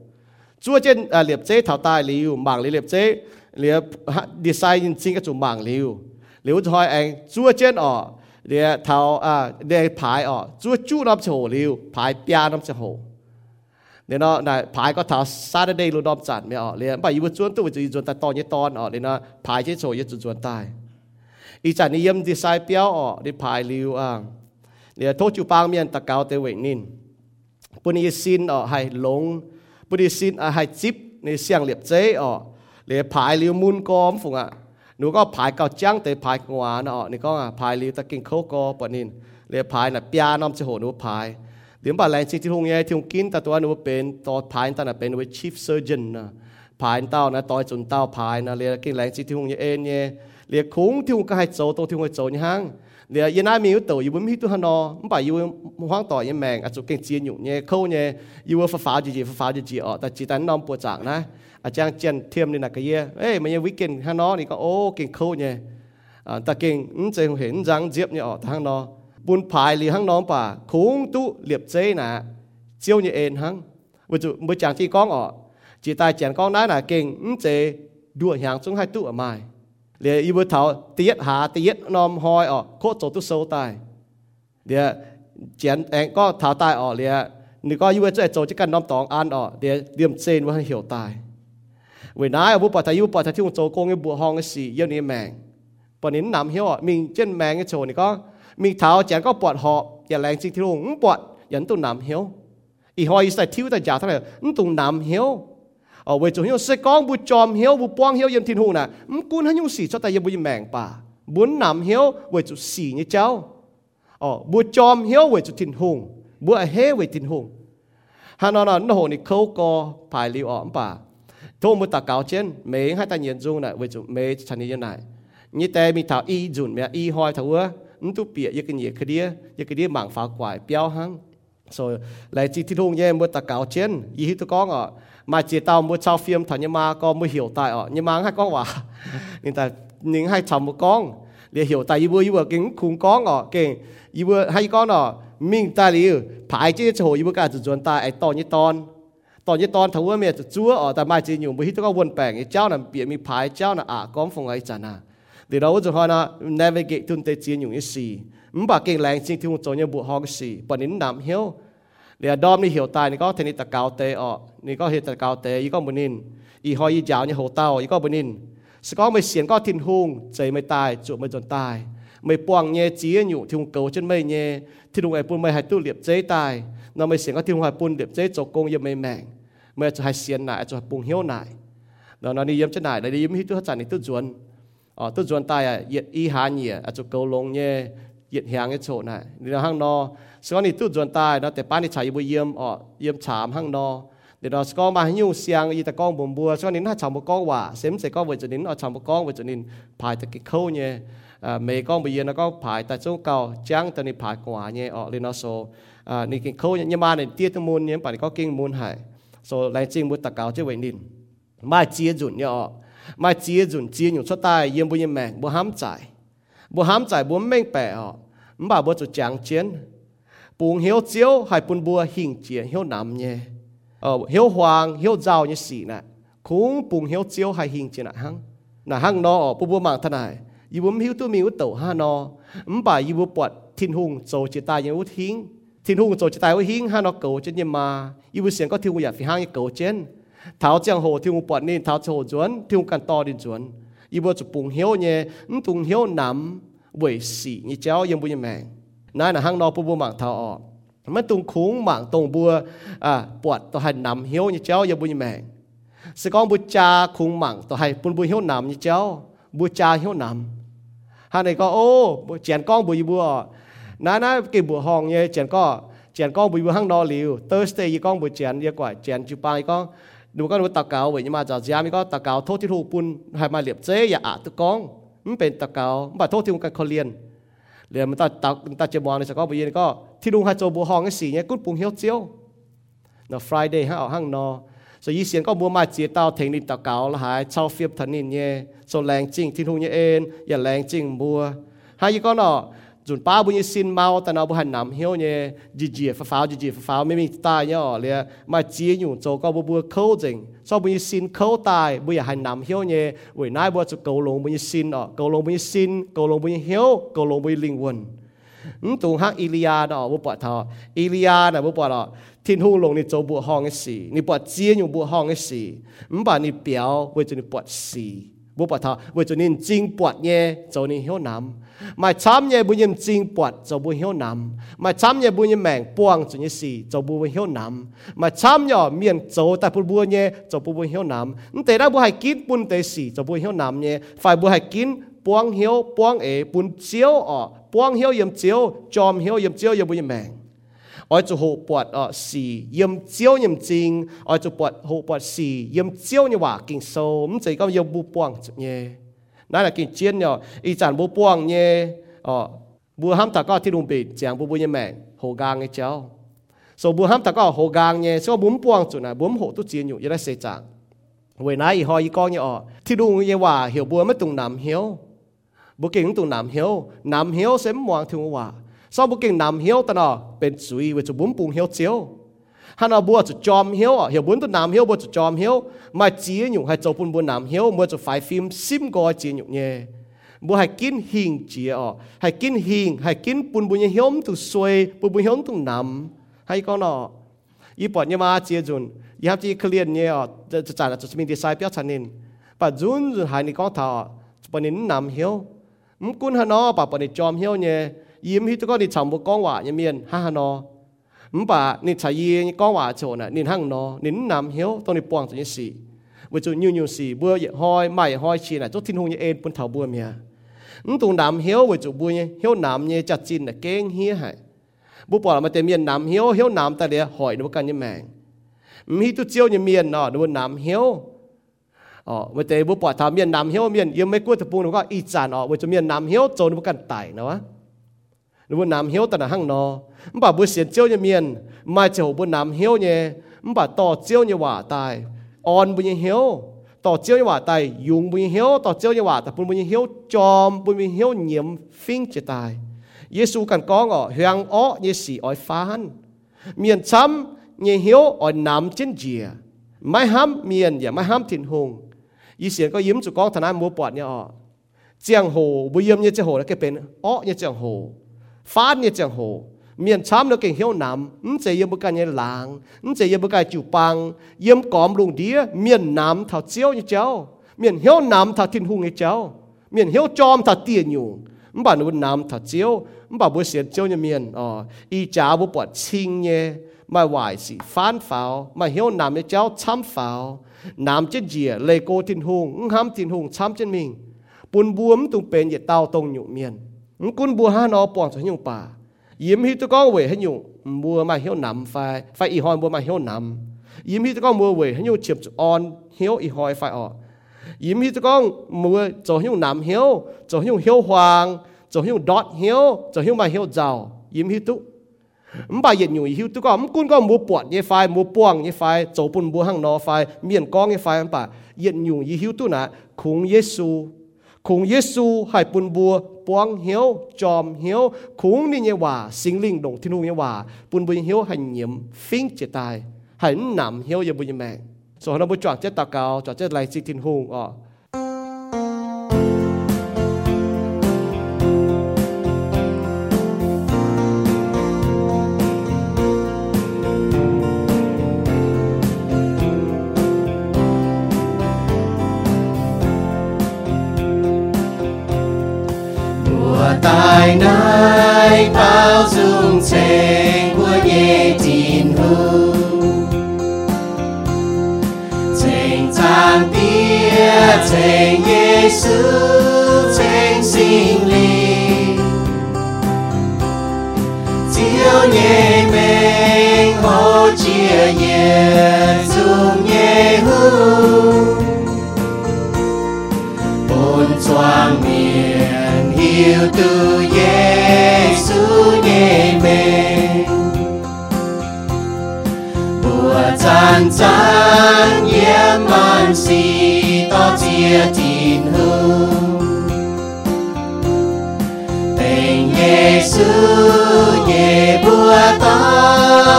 Chúa trên à, liệp chế thảo tài liu mảng liệp chế, liệp design chính cái chủ mảng liu liu thôi anh, chúa trên ở เดี๋ยวเท้าอ่าเดี๋ยวพายออกจู่จู่น้ำโชว์ริวพายปยาน้ำโชว์เดี๋ยวเนาะนายผายก็เท้าซาเดได้รู้นอบจัดไม่ออกเลยไปอยู่บนจวนตัวจะอยู่จวนแต่ตอนยี่ตอนออกเลยนะพายเช่โฉยจวนจวนตายอีจันนิยมดีไซน์เปียวออกได้พายลิวอ่างเดี๋ยวโทษจูปางเมียนตะเกาเตวินินปุณิสินออกให้หลงปุณิสินออกให้จิบในเสียงเหลียบเจ้ออกเลยพายลิวมุนกอมฝุงอะ นูก็ผายเกาจังแต่ผายงัวเนาะนี่ก็ผายลิวตะกินเขาก็ปนินเรียผายน่ะปียน้ำจะโหนูผายเดี๋ยวบาแรงจริงที่หงยัยที่หงกินแต่ตัวหนูเป็นตัวผายตั้งแต่เป็นวิชีฟเซอร์เจนนะผายเต้านะต่อยจนเต้าผายนะเรียกินแรงจริงที่หงยัยเอ็นเนี่ยเรียคุ้งที่หงก็ให้โจตัวที่หงโจนี่ฮังเรียยันน้ามีอยู่ตัวอยู่บนมีตัวฮันอมันไปอยู่ห้องต่อยังแมงอาจจะเก่งเจียนอยู่เนี่ยเขาเนี่ยอยู่ว่าฟ้าจีจีฟ้าจีจีอ๋อแต่จีตันน้องปวดจากนะ อาจารย์เจนเทียมนี่นักเกียเอ้ยมันยังวิกเกนฮานอนี่ก็โอ้เก่งเขาเนี่ยแต่เก่งอืมจะเห็นจังเจี๊ยบเนี่ยออกทางนอบุญภายหรือห้างน้องป่าคุ้งตุเหลียบเจ้น่ะเจียวเนี่ยเอ็นหังวิจุมือจางที่ก้องออกจีตายเจียนก้องนั้นน่ะเก่งอืมเจดัวหางจงให้ตุอ่ะไม่เดี๋ยวอีบุเถาเตียดหาเตียดนอมหอยออกโคตรโจตุโซตายเดี๋ยวเจียนเองก็เถาตายออกเลยนี่ก็ยูเวจะโจจะกันน้อมตองอันออกเดี๋ยวเดียมเซนว่าให้เหี่ยวตาย เวลาอาบุปผายุปผาที่องโจโกงบัวห้องสีเยี่ยนี้แมงปนินนำเหี้ยวมีเจ้นแมงโชนี่ก็มีเท้าแจนก็ปวดหอบอย่าแรงจริงที่ลงปวดยันตุ่นำเหี้ยวอีหอยใส่ทิ้วแต่ยาเท่าไหร่ตุ่นำเหี้ยวเอาไว้จงเหี้ยวเสกองบุจอมเหี้ยวบุป้องเหี้ยวยันทินหูน่ะมกุนให้ยุ่งสีเจ้าแต่ยังบุยแมงป่าบุญนำเหี้ยวไว้จุสีนี่เจ้าอ๋อบุจอมเหี้ยวไว้จุทินหงบัวเฮไว้ทินหงฮานอนนโหนี่เขาก็ผายลิวออมป่า thô một ta cáo trên mấy hai ta nhận dung này với chúng mấy chân như này như thế mình thảo y dùn mẹ, y hoi thảo ưa nó tu bịa như cái gì cái đĩa như cái đĩa mảng phá quải béo hăng. Rồi lại chỉ thiên thùng nhé một ta cáo trên, y hít tôi con ạ mà chỉ tao một sau phim thảo nhưng mà có mới hiểu tại ạ nhưng mà hai con quả. Nhưng ta, những hai chồng một con. Để hiểu tại y vừa y vừa kính khung con ạ kính y vừa hai con ạ mình ta liu phải chứ chỗ y vừa cả chỉ chuẩn ta, ai to như ton. ตอนนี้ตอนทว่าเมียจะจัวอ๋อแต่ม่จริงอยู่ไม่ฮิตก็วนแปลงเจ้าน่ะเปียมีพายเจ้าน่ะอะก้อมฟงไอจันน่ะเดี๋ยวเราจะหานะ navigate ทุนเตจีนอยู่อีสี่มันบอกเก่งแรงจริงที่มันจะเนี่บวกฮอกสี่ปนินนำเหี้ยวเดี๋ยวดอมนี่เหี่ยวตายนี่ก็เทนิตะเกาเตอ๋อนี่ก็เหี่ยวตะเกาเตอีก็บุนินอีหอยอียาวเนี่ยหัวเต้าอีก็บุนินสก็ไม่เสียงก็ทิ้นหุงใจไม่ตายจุไม่จนตายไม่ปวงเงี้ยจีอยู่ที่มันเก่าจนไม่เงี้ยที่ลุงไอปุ่นไม่ให้ตู้เหลียบเจ๊ตายเราไม่เสียงก็ที่ลุงไอ้ปุ่นเหลียบเจ๊จกกงยังไม่แม่ง mẹ cho hai xiên nại cho bùng hiếu nại đó nó đi yếm chân nại đi yếm hít tu chân này tu chuẩn ờ tu chuẩn tai à yết y hà nhỉ à cho câu long nhé nhiệt hàng cái chỗ này đi nó hang no sau này tu chuẩn tai nóแต่ป้านี่ใช้บุเยี่ยมอ๋อเยี่ยมฉามหางนอเดี๋ยวเราสกอมาให้ยุ่งเสียงอีตะกองบ่มบัวsau này nó chạm một con quả sớm sẽ có với cho nên nó chạm một con với cho nên phải tự cái khâu nhé à mấy con bây giờ nó có phải tại chỗ cầu trắng tại nên phải quả nhé ở lên nó số à nên cái khâu nhưng mà này tiết môn nhé phải có kinh môn hải số lai chính muốn ta cáo che wei nin. Mai chia chuẩn nhé mai chia chuẩn chia nyu xuất tai yem bu yem mèng bu ham chai. Bu ham chai bu meng bẻ họ ba bu chủ chang chien. Pung hiếu chiếu hay pun bùa hình chiến hiếu nằm nhé ờ hiếu hoàng hiếu giàu như xỉ nè cũng pung hiếu chiếu hay hình chiến nè hăng nè hăng nó bùa bùa mạng thân này y bùa hiếu tu miếu tổ ha nó mà y bùa bọt thiên hùng dầu chỉ tai như út hiến thiên hùng dầu chỉ tai u hiến ha nó cầu trên nhưng mà y bùa xiên có thiên hùng giả phi hang y cầu trên tháo giang hồ thiên hùng bọt nên tháo hồ chuẩn thiên hùng can to đi chuẩn y bùa chụp bùn hiếu nhé bùn hiếu nằm bởi xỉ như cháu yếm bùa như mèng nãy là hang nó bùa bùa mạng tháo ọ มันตุงคุ้งหมางตรงบัวอ่าปวดตัวให้นำเหี้ยวนี่เจ้าอย่าบุญแมงสกองบุจาคุ้งหมางตัวให้ปุ่นบุญเหี้ยวนำนี่เจ้าบุจาเหี้ยวนำฮะนี่ก็โอ้เจียนกองบุยบัวน้าน้ากี่บัวห้องเนี่ยเจียนก็เจียนกองบุยบัวห้างนอหลิวเตอร์สเตย์ยี่กองบุเจียนเยอะกว่าเจียนจุปางก็ ดูก็ดูตะเกาเว้ยมาจากยามีก็ตะเกาโทษที่ถูกปุ่นให้มาเหลียบเจ๊อย่าอาตุกองมันเป็นตะเกาบ่โทษที่มันกันเขาเรียนเรียนมันตาตาตาเจมองในสกอบุยนก็ที่ลุงให้โจบัวห้องไอ้สีเนี่ยกุ้งปุงเหี้ยวเจียวเนาะ Friday ให้เอาห้างนอ so ยี่เสียงก็บัวมาเจียเต้าเทงนิตะเกาละหายเช่าเฟียบทันนินเนี่ย so แรงจริงที่ลุงเนี่ยเอ็นอย่าแรงจริงบัวให้ยี่ก็เนาะ จุนป้าบุญยสินเมาแต่เราบุหันนำเหี้ยวเนี่ยจีจีฟ้าจีจีฟ้าไม่มีตายเนี่ยเลยมาเจียอยู่โจก็บัวบัวเข้าจริง so บุญสินเข้าตายบุญหันนำเหี้ยวเนี่ยเว้ยนายบัวจะเกาลงบุญสินอ่ะเกาลงบุญสินเกาลงบุญเหี้ยวเกาลงบุญลิงวน ừ tụng hát Ilia đó bố bỏ thọ Ilia là bố bỏ đó thiên hùng lồng ni châu bùa hong cái gì ni bỏ chia nhung bùa hong cái gì ừ bà ni biểu với cho ni bỏ gì bố bỏ thọ với cho ni chính bỏ nhé cho ni hiếu nằm mà chăm nhé bùa nhầm chính bỏ cho bùa hiếu nằm mà chăm nhé bùa nhầm mèng buông cho ni gì cho bùa hiếu nằm mà chăm nhở miền châu tại bùa bùa nhé cho bùa hiếu nằm ừ tế ra bùa hay kín bùn tế gì cho bùa hiếu nằm nhé phải bùa hay kín buông hiếu buông ế bùn chiếu ở ป้วงเหี่ยวเยี่ยมเจียวจอมเหี่ยวเยี่ยมเจียวยังบุญแมง อ้อยจะหูปวดอ่อสีเยี่ยมเจียวเยี่ยมจริงอ้อยจะปวดหูปวดสีเยี่ยมเจียวเนี่ยว่ากินโซมใจก็ยังบุป้วงจุเนี่ยนั่นแหละกินเจียนเนี่ยอีจานบุป้วงเนี่ยอ๋อบัวห้ามตะก็ที่ลุงปิดเจียงบุบุญแมงหูกางไอ้เจ้า so บัวห้ามตะก็หูกางเนี่ยso บุ้มป้วงจุนะบุ้มหูตุเจียนอยู่ยังได้เสียจางเวนัยหอยก้องเนี่ยอ๋อที่ลุงเนี่ยว่าเหี่ยวบัวไม่ตรงน้ำเหี่ยว bộ kinh tụ nam hiếu nam hiếu sẽ mong thương hòa sau bu kinh nam hiếu ta nó bên suy với chú bún bùng hiếu chiếu. Hắn nó bùa chú chom hiếu à hiểu bún tu nam hiếu bùa chú chom hiếu. Mà chỉ nhung hay chú bún bún nam hiếu mua chú phải phim sim coi chỉ nhung nhé bùa hay kín hiền chỉ à hay kín hiền hay kín bún bún hiếu tu suy, bún bún hiếu tu nam. Hay con nó ý bọn như mà chỉ dùn. Ý hấp chỉ clear nhé à chú chả là chú mình đi sai biết chả nên bà dùn dùn hai nị con thảo bọn nên nam hiếu. Mún cún hắn nó bà bọn nên hiếu nhé กองท่าปนินนำเหี้ยวมกุนฮานอป่าปนิจอมเฮียวเนี่ยยิ้มฮิตก็นี่ฉ่ำบกองว่าเนี่ยเมียนฮ่าฮานอมป่านี่ชายีกองว่าโจน่ะนี่หั่งนอนี่นำเฮียวตรงนี้ปวงตัวนี้สี่วิจุยูยูสี่บัวเหยหอยไม่หอยชีน่ะจุดทิ้งหงเยเอ็นปุ่นเถาบัวเมียมตรงนำเฮียววิจุบัวเนี่ยวนำเนี่ยจัดจินน่ะเก่งเฮี้ยให้บุปผามาเตเมียนนำเฮียวเฮียวนำแต่เดียหอยนวกันยังแมงมีตุเจียวเนี่ยเมียนเนาะดูนำเฮียวอ๋อเมื่อเตบุปผาทำเมียนนำเฮียวเมียนยังไม่กลัวตะปูนก็อีจานอ๋อวิจุเมียนนำเฮียวโจนบุกันไตนะวะ หรือว่านำเฮียวแต่ละหั่งนอมบ่าบุเสียนเจียวเนี่ยเมียนมาเจ้าบุนำเฮียวเนี่ยมบ่าต่อเจียวเนี่ยว่าตายอ่อนบุญเฮียวต่อเจียวเนี่ยว่าตายยุงบุญเฮียวต่อเจียวเนี่ยว่าแต่ปุนบุญเฮียวจอมบุญเฮียวเหนียมฟิ้งจะตายเยซูกันก้องอ๋อเฮียงอ้อเยสีอ้อยฟ้านเมียนซ้ำเนี่ยเฮียวอ้อยน้ำเจนเจียไม่ห้ามเมียนอย่าไม่ห้ามถิ่นหงอีเสียนก็ยิ้มจุกองธนามัวปอดเนี่ยอ๋อเจียงโหบุยมเนี่ยเจียงโหแล้วก็เป็นอ้อเนี่ยเจียงโห phát như chẳng hồ miền chám nó kinh hiếu nam ứng chế yếm bức cái làng. Ứng chế yếm bức chủ băng yếm cóm lùng đĩa. Miền nam thảo chiếu như cháu. Miền hiếu nam thảo thiên hùng như cháu. Miền hiếu chom thảo tiền nhung ứng bà nữ nam thảo chiếu ứng bà bữa xiên chiếu như miền ờ y chá bữa bọt chinh nhé. Mà hoài sĩ phán pháo. Mà hiếu nam như cháu chăm pháo. Nam chết dìa, lê cô thiên hùng. Ứng ham thiên hùng chăm chân mình. Buồn buồm tung bền nhiệt tao tông nhụ miền. kun bùa ha nó bọn cho nhung bà yếm hi tôi có về hết nhung bùa mà hiếu nằm phải phải y hòn bùa mà hiếu nằm yếm hi tôi có mua về hết nhung chiếm on hiếu y hòi phải ọ yếm hi tôi có mua cho nhung nằm hiếu cho nhung hiếu hoàng cho nhung đọt hiếu cho nhung mà hiếu giàu yếm hi tôi มบาเย็นอยู่หิวตุก็มกุนก็มูปวดยี่ไฟมูป่วงยี่ไฟโจปุ่นบัวห้างนอไฟเมียนกองยี่ไฟมันป่าเย็นอยู่ยี่หิวตุนะคุงเยซู คุงเยซูให้ปุนบัวปวงเหียวจอมเหียวคุงนี่เยว่าสิงลิงดงที่นู่นเยว่าปุนบุญเหียวให้เหยียมฟิงเจตายให้หนำเหียวยบุญแมงส่วนเราบุจอดเจตตะเกาจอดเจตไรสิทินหงอ๋อ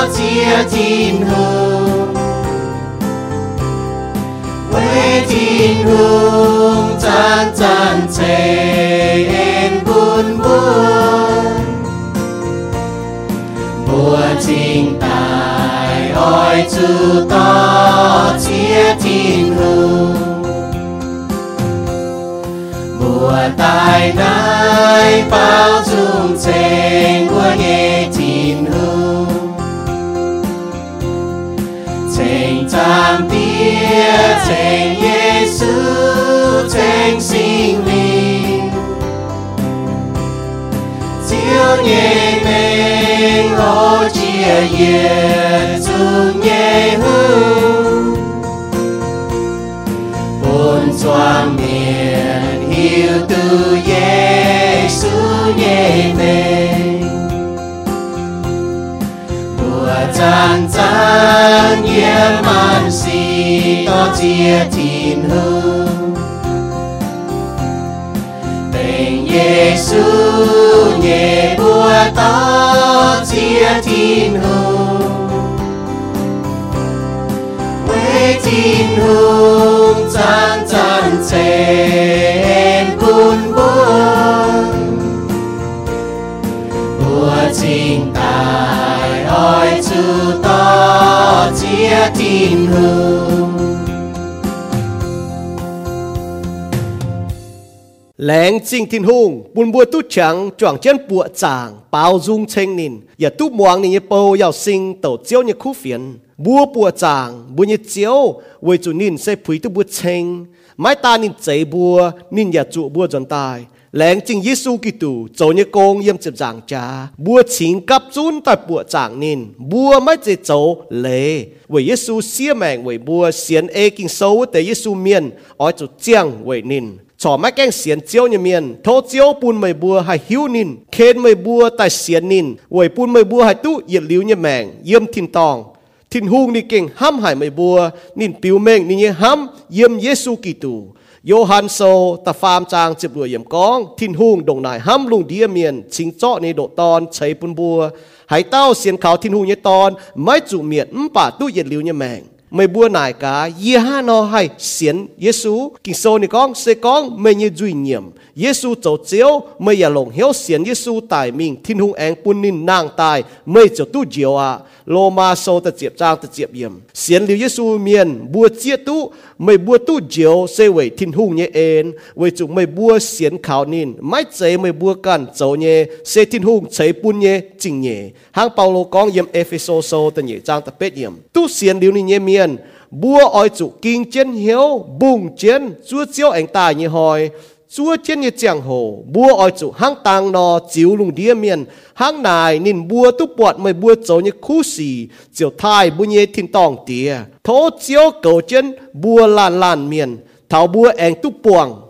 to tin tin buồn buồn tài ôi to chia tin bao dung trên của nghe tia thành Giêsu thành sinh linh. Chiếu nhẹ mình hỗ chia nhiệt dung nhẹ hương bốn choang miền hiu tu Giêsu nhẹ mình mùa chan chan yếm man si to chia tin hương tình Giêsu nhẹ bùa ta chia tin hương quê tin hương chan chan trên buồn buồn bùa chính tài ôi chú ta chia tin hương. Lén chính thiên hùng, buồn bùa tu chẳng, choàng chân bùa chàng, bao dung tranh nín, giờ tu muang nín bầu yào sinh tổ chiếu như khu phiền, bùa bùa chàng, bùa như chiếu, với chủ nín sẽ phủy tu bùa tranh, mái ta nín chế bùa, nín nhà trụ bùa dần tài, lãng chính Giêsu Kitô cho như con yếm chụp giảng cha. Bùa chính cấp chun tại bùa giảng nên bùa mới chỉ cho lệ với Giêsu xia mạng với bùa xiên ê kinh sâu tại Giêsu miền ở chỗ chiang với nên cho mấy cái xiên chiếu như miền thô chiếu bùn mày bùa hay hiu nín. Khen mày bùa tại xiên nín. Với bùn mày bùa hay tu, yết liu như mạng yếm thiên tòng. Thiên hung ni kinh ham hải mày bùa nín biểu mệnh nín như ham, yếm Giêsu Kitô. โยฮันโซตะฟามจางจิบรวยเยี่ยมกองทินหุงดงนายห้ำลุงเดียเมียนชิงเจาะในโดตอนใช้ปุนบัวหายเต้าเสียนเขาทินหุงเยตอนไม่จุเมียนป่าตู้เย็นลิวเนี่ยแมงไม่บัวนายกาเยฮานอให้เสียนเยซูกิงโซนี่กองเซกองไม่ยืจุยเงียมเยซูเจ้าเจียวไม่อย่าหลงเหี้ยวเสียนเยซูตายมิงทินหุงแองปุนนินนางตายไม่เจ้าตู้เจียวอะ ในโดตอนใช้ปูนบัวให้เต้าเสียนเขาทินหูเนี่ยตอนไม่จุเมียนมป่าตู้เหยียดลิ้วเนี่ยแมง mày bua nải cả ye ha nó hay xiên Giêsu kinh sâu này con sẽ con mày như duy nhiệm Giêsu tổ chiếu mày ya lồng hiếu xiên Giêsu tài mình thiên hung anh bun nín nàng tài mày cho tu diệu à lô ma sâu ta diệp trang ta diệp yểm xiên liu Giêsu miền bua chia tu mày bua tu diệu sẽ về thiên hung nhé en về chúng mày bua xiên khảo nín mày chế mày bua can dấu nhé sẽ thiên hung chế bun nhé chính nhé hang Paulo con yểm Ephesos sâu ta nhé trang ta bết yểm tu xiên liu ni nhé miền miền bua oi chủ kinh chiến hiếu bùng chiến chúa chiếu ảnh tài như hồi chúa trên như chẳng hồ bua oi chủ hang tang nó chiếu lùng đĩa miền hang nài nên bua tu bọt mới bua chỗ như khu xì, chiều thai bu nhẹ thiên tòng tía. Thố chiếu cầu chân bua lan lan miền thảo bua anh tu buồng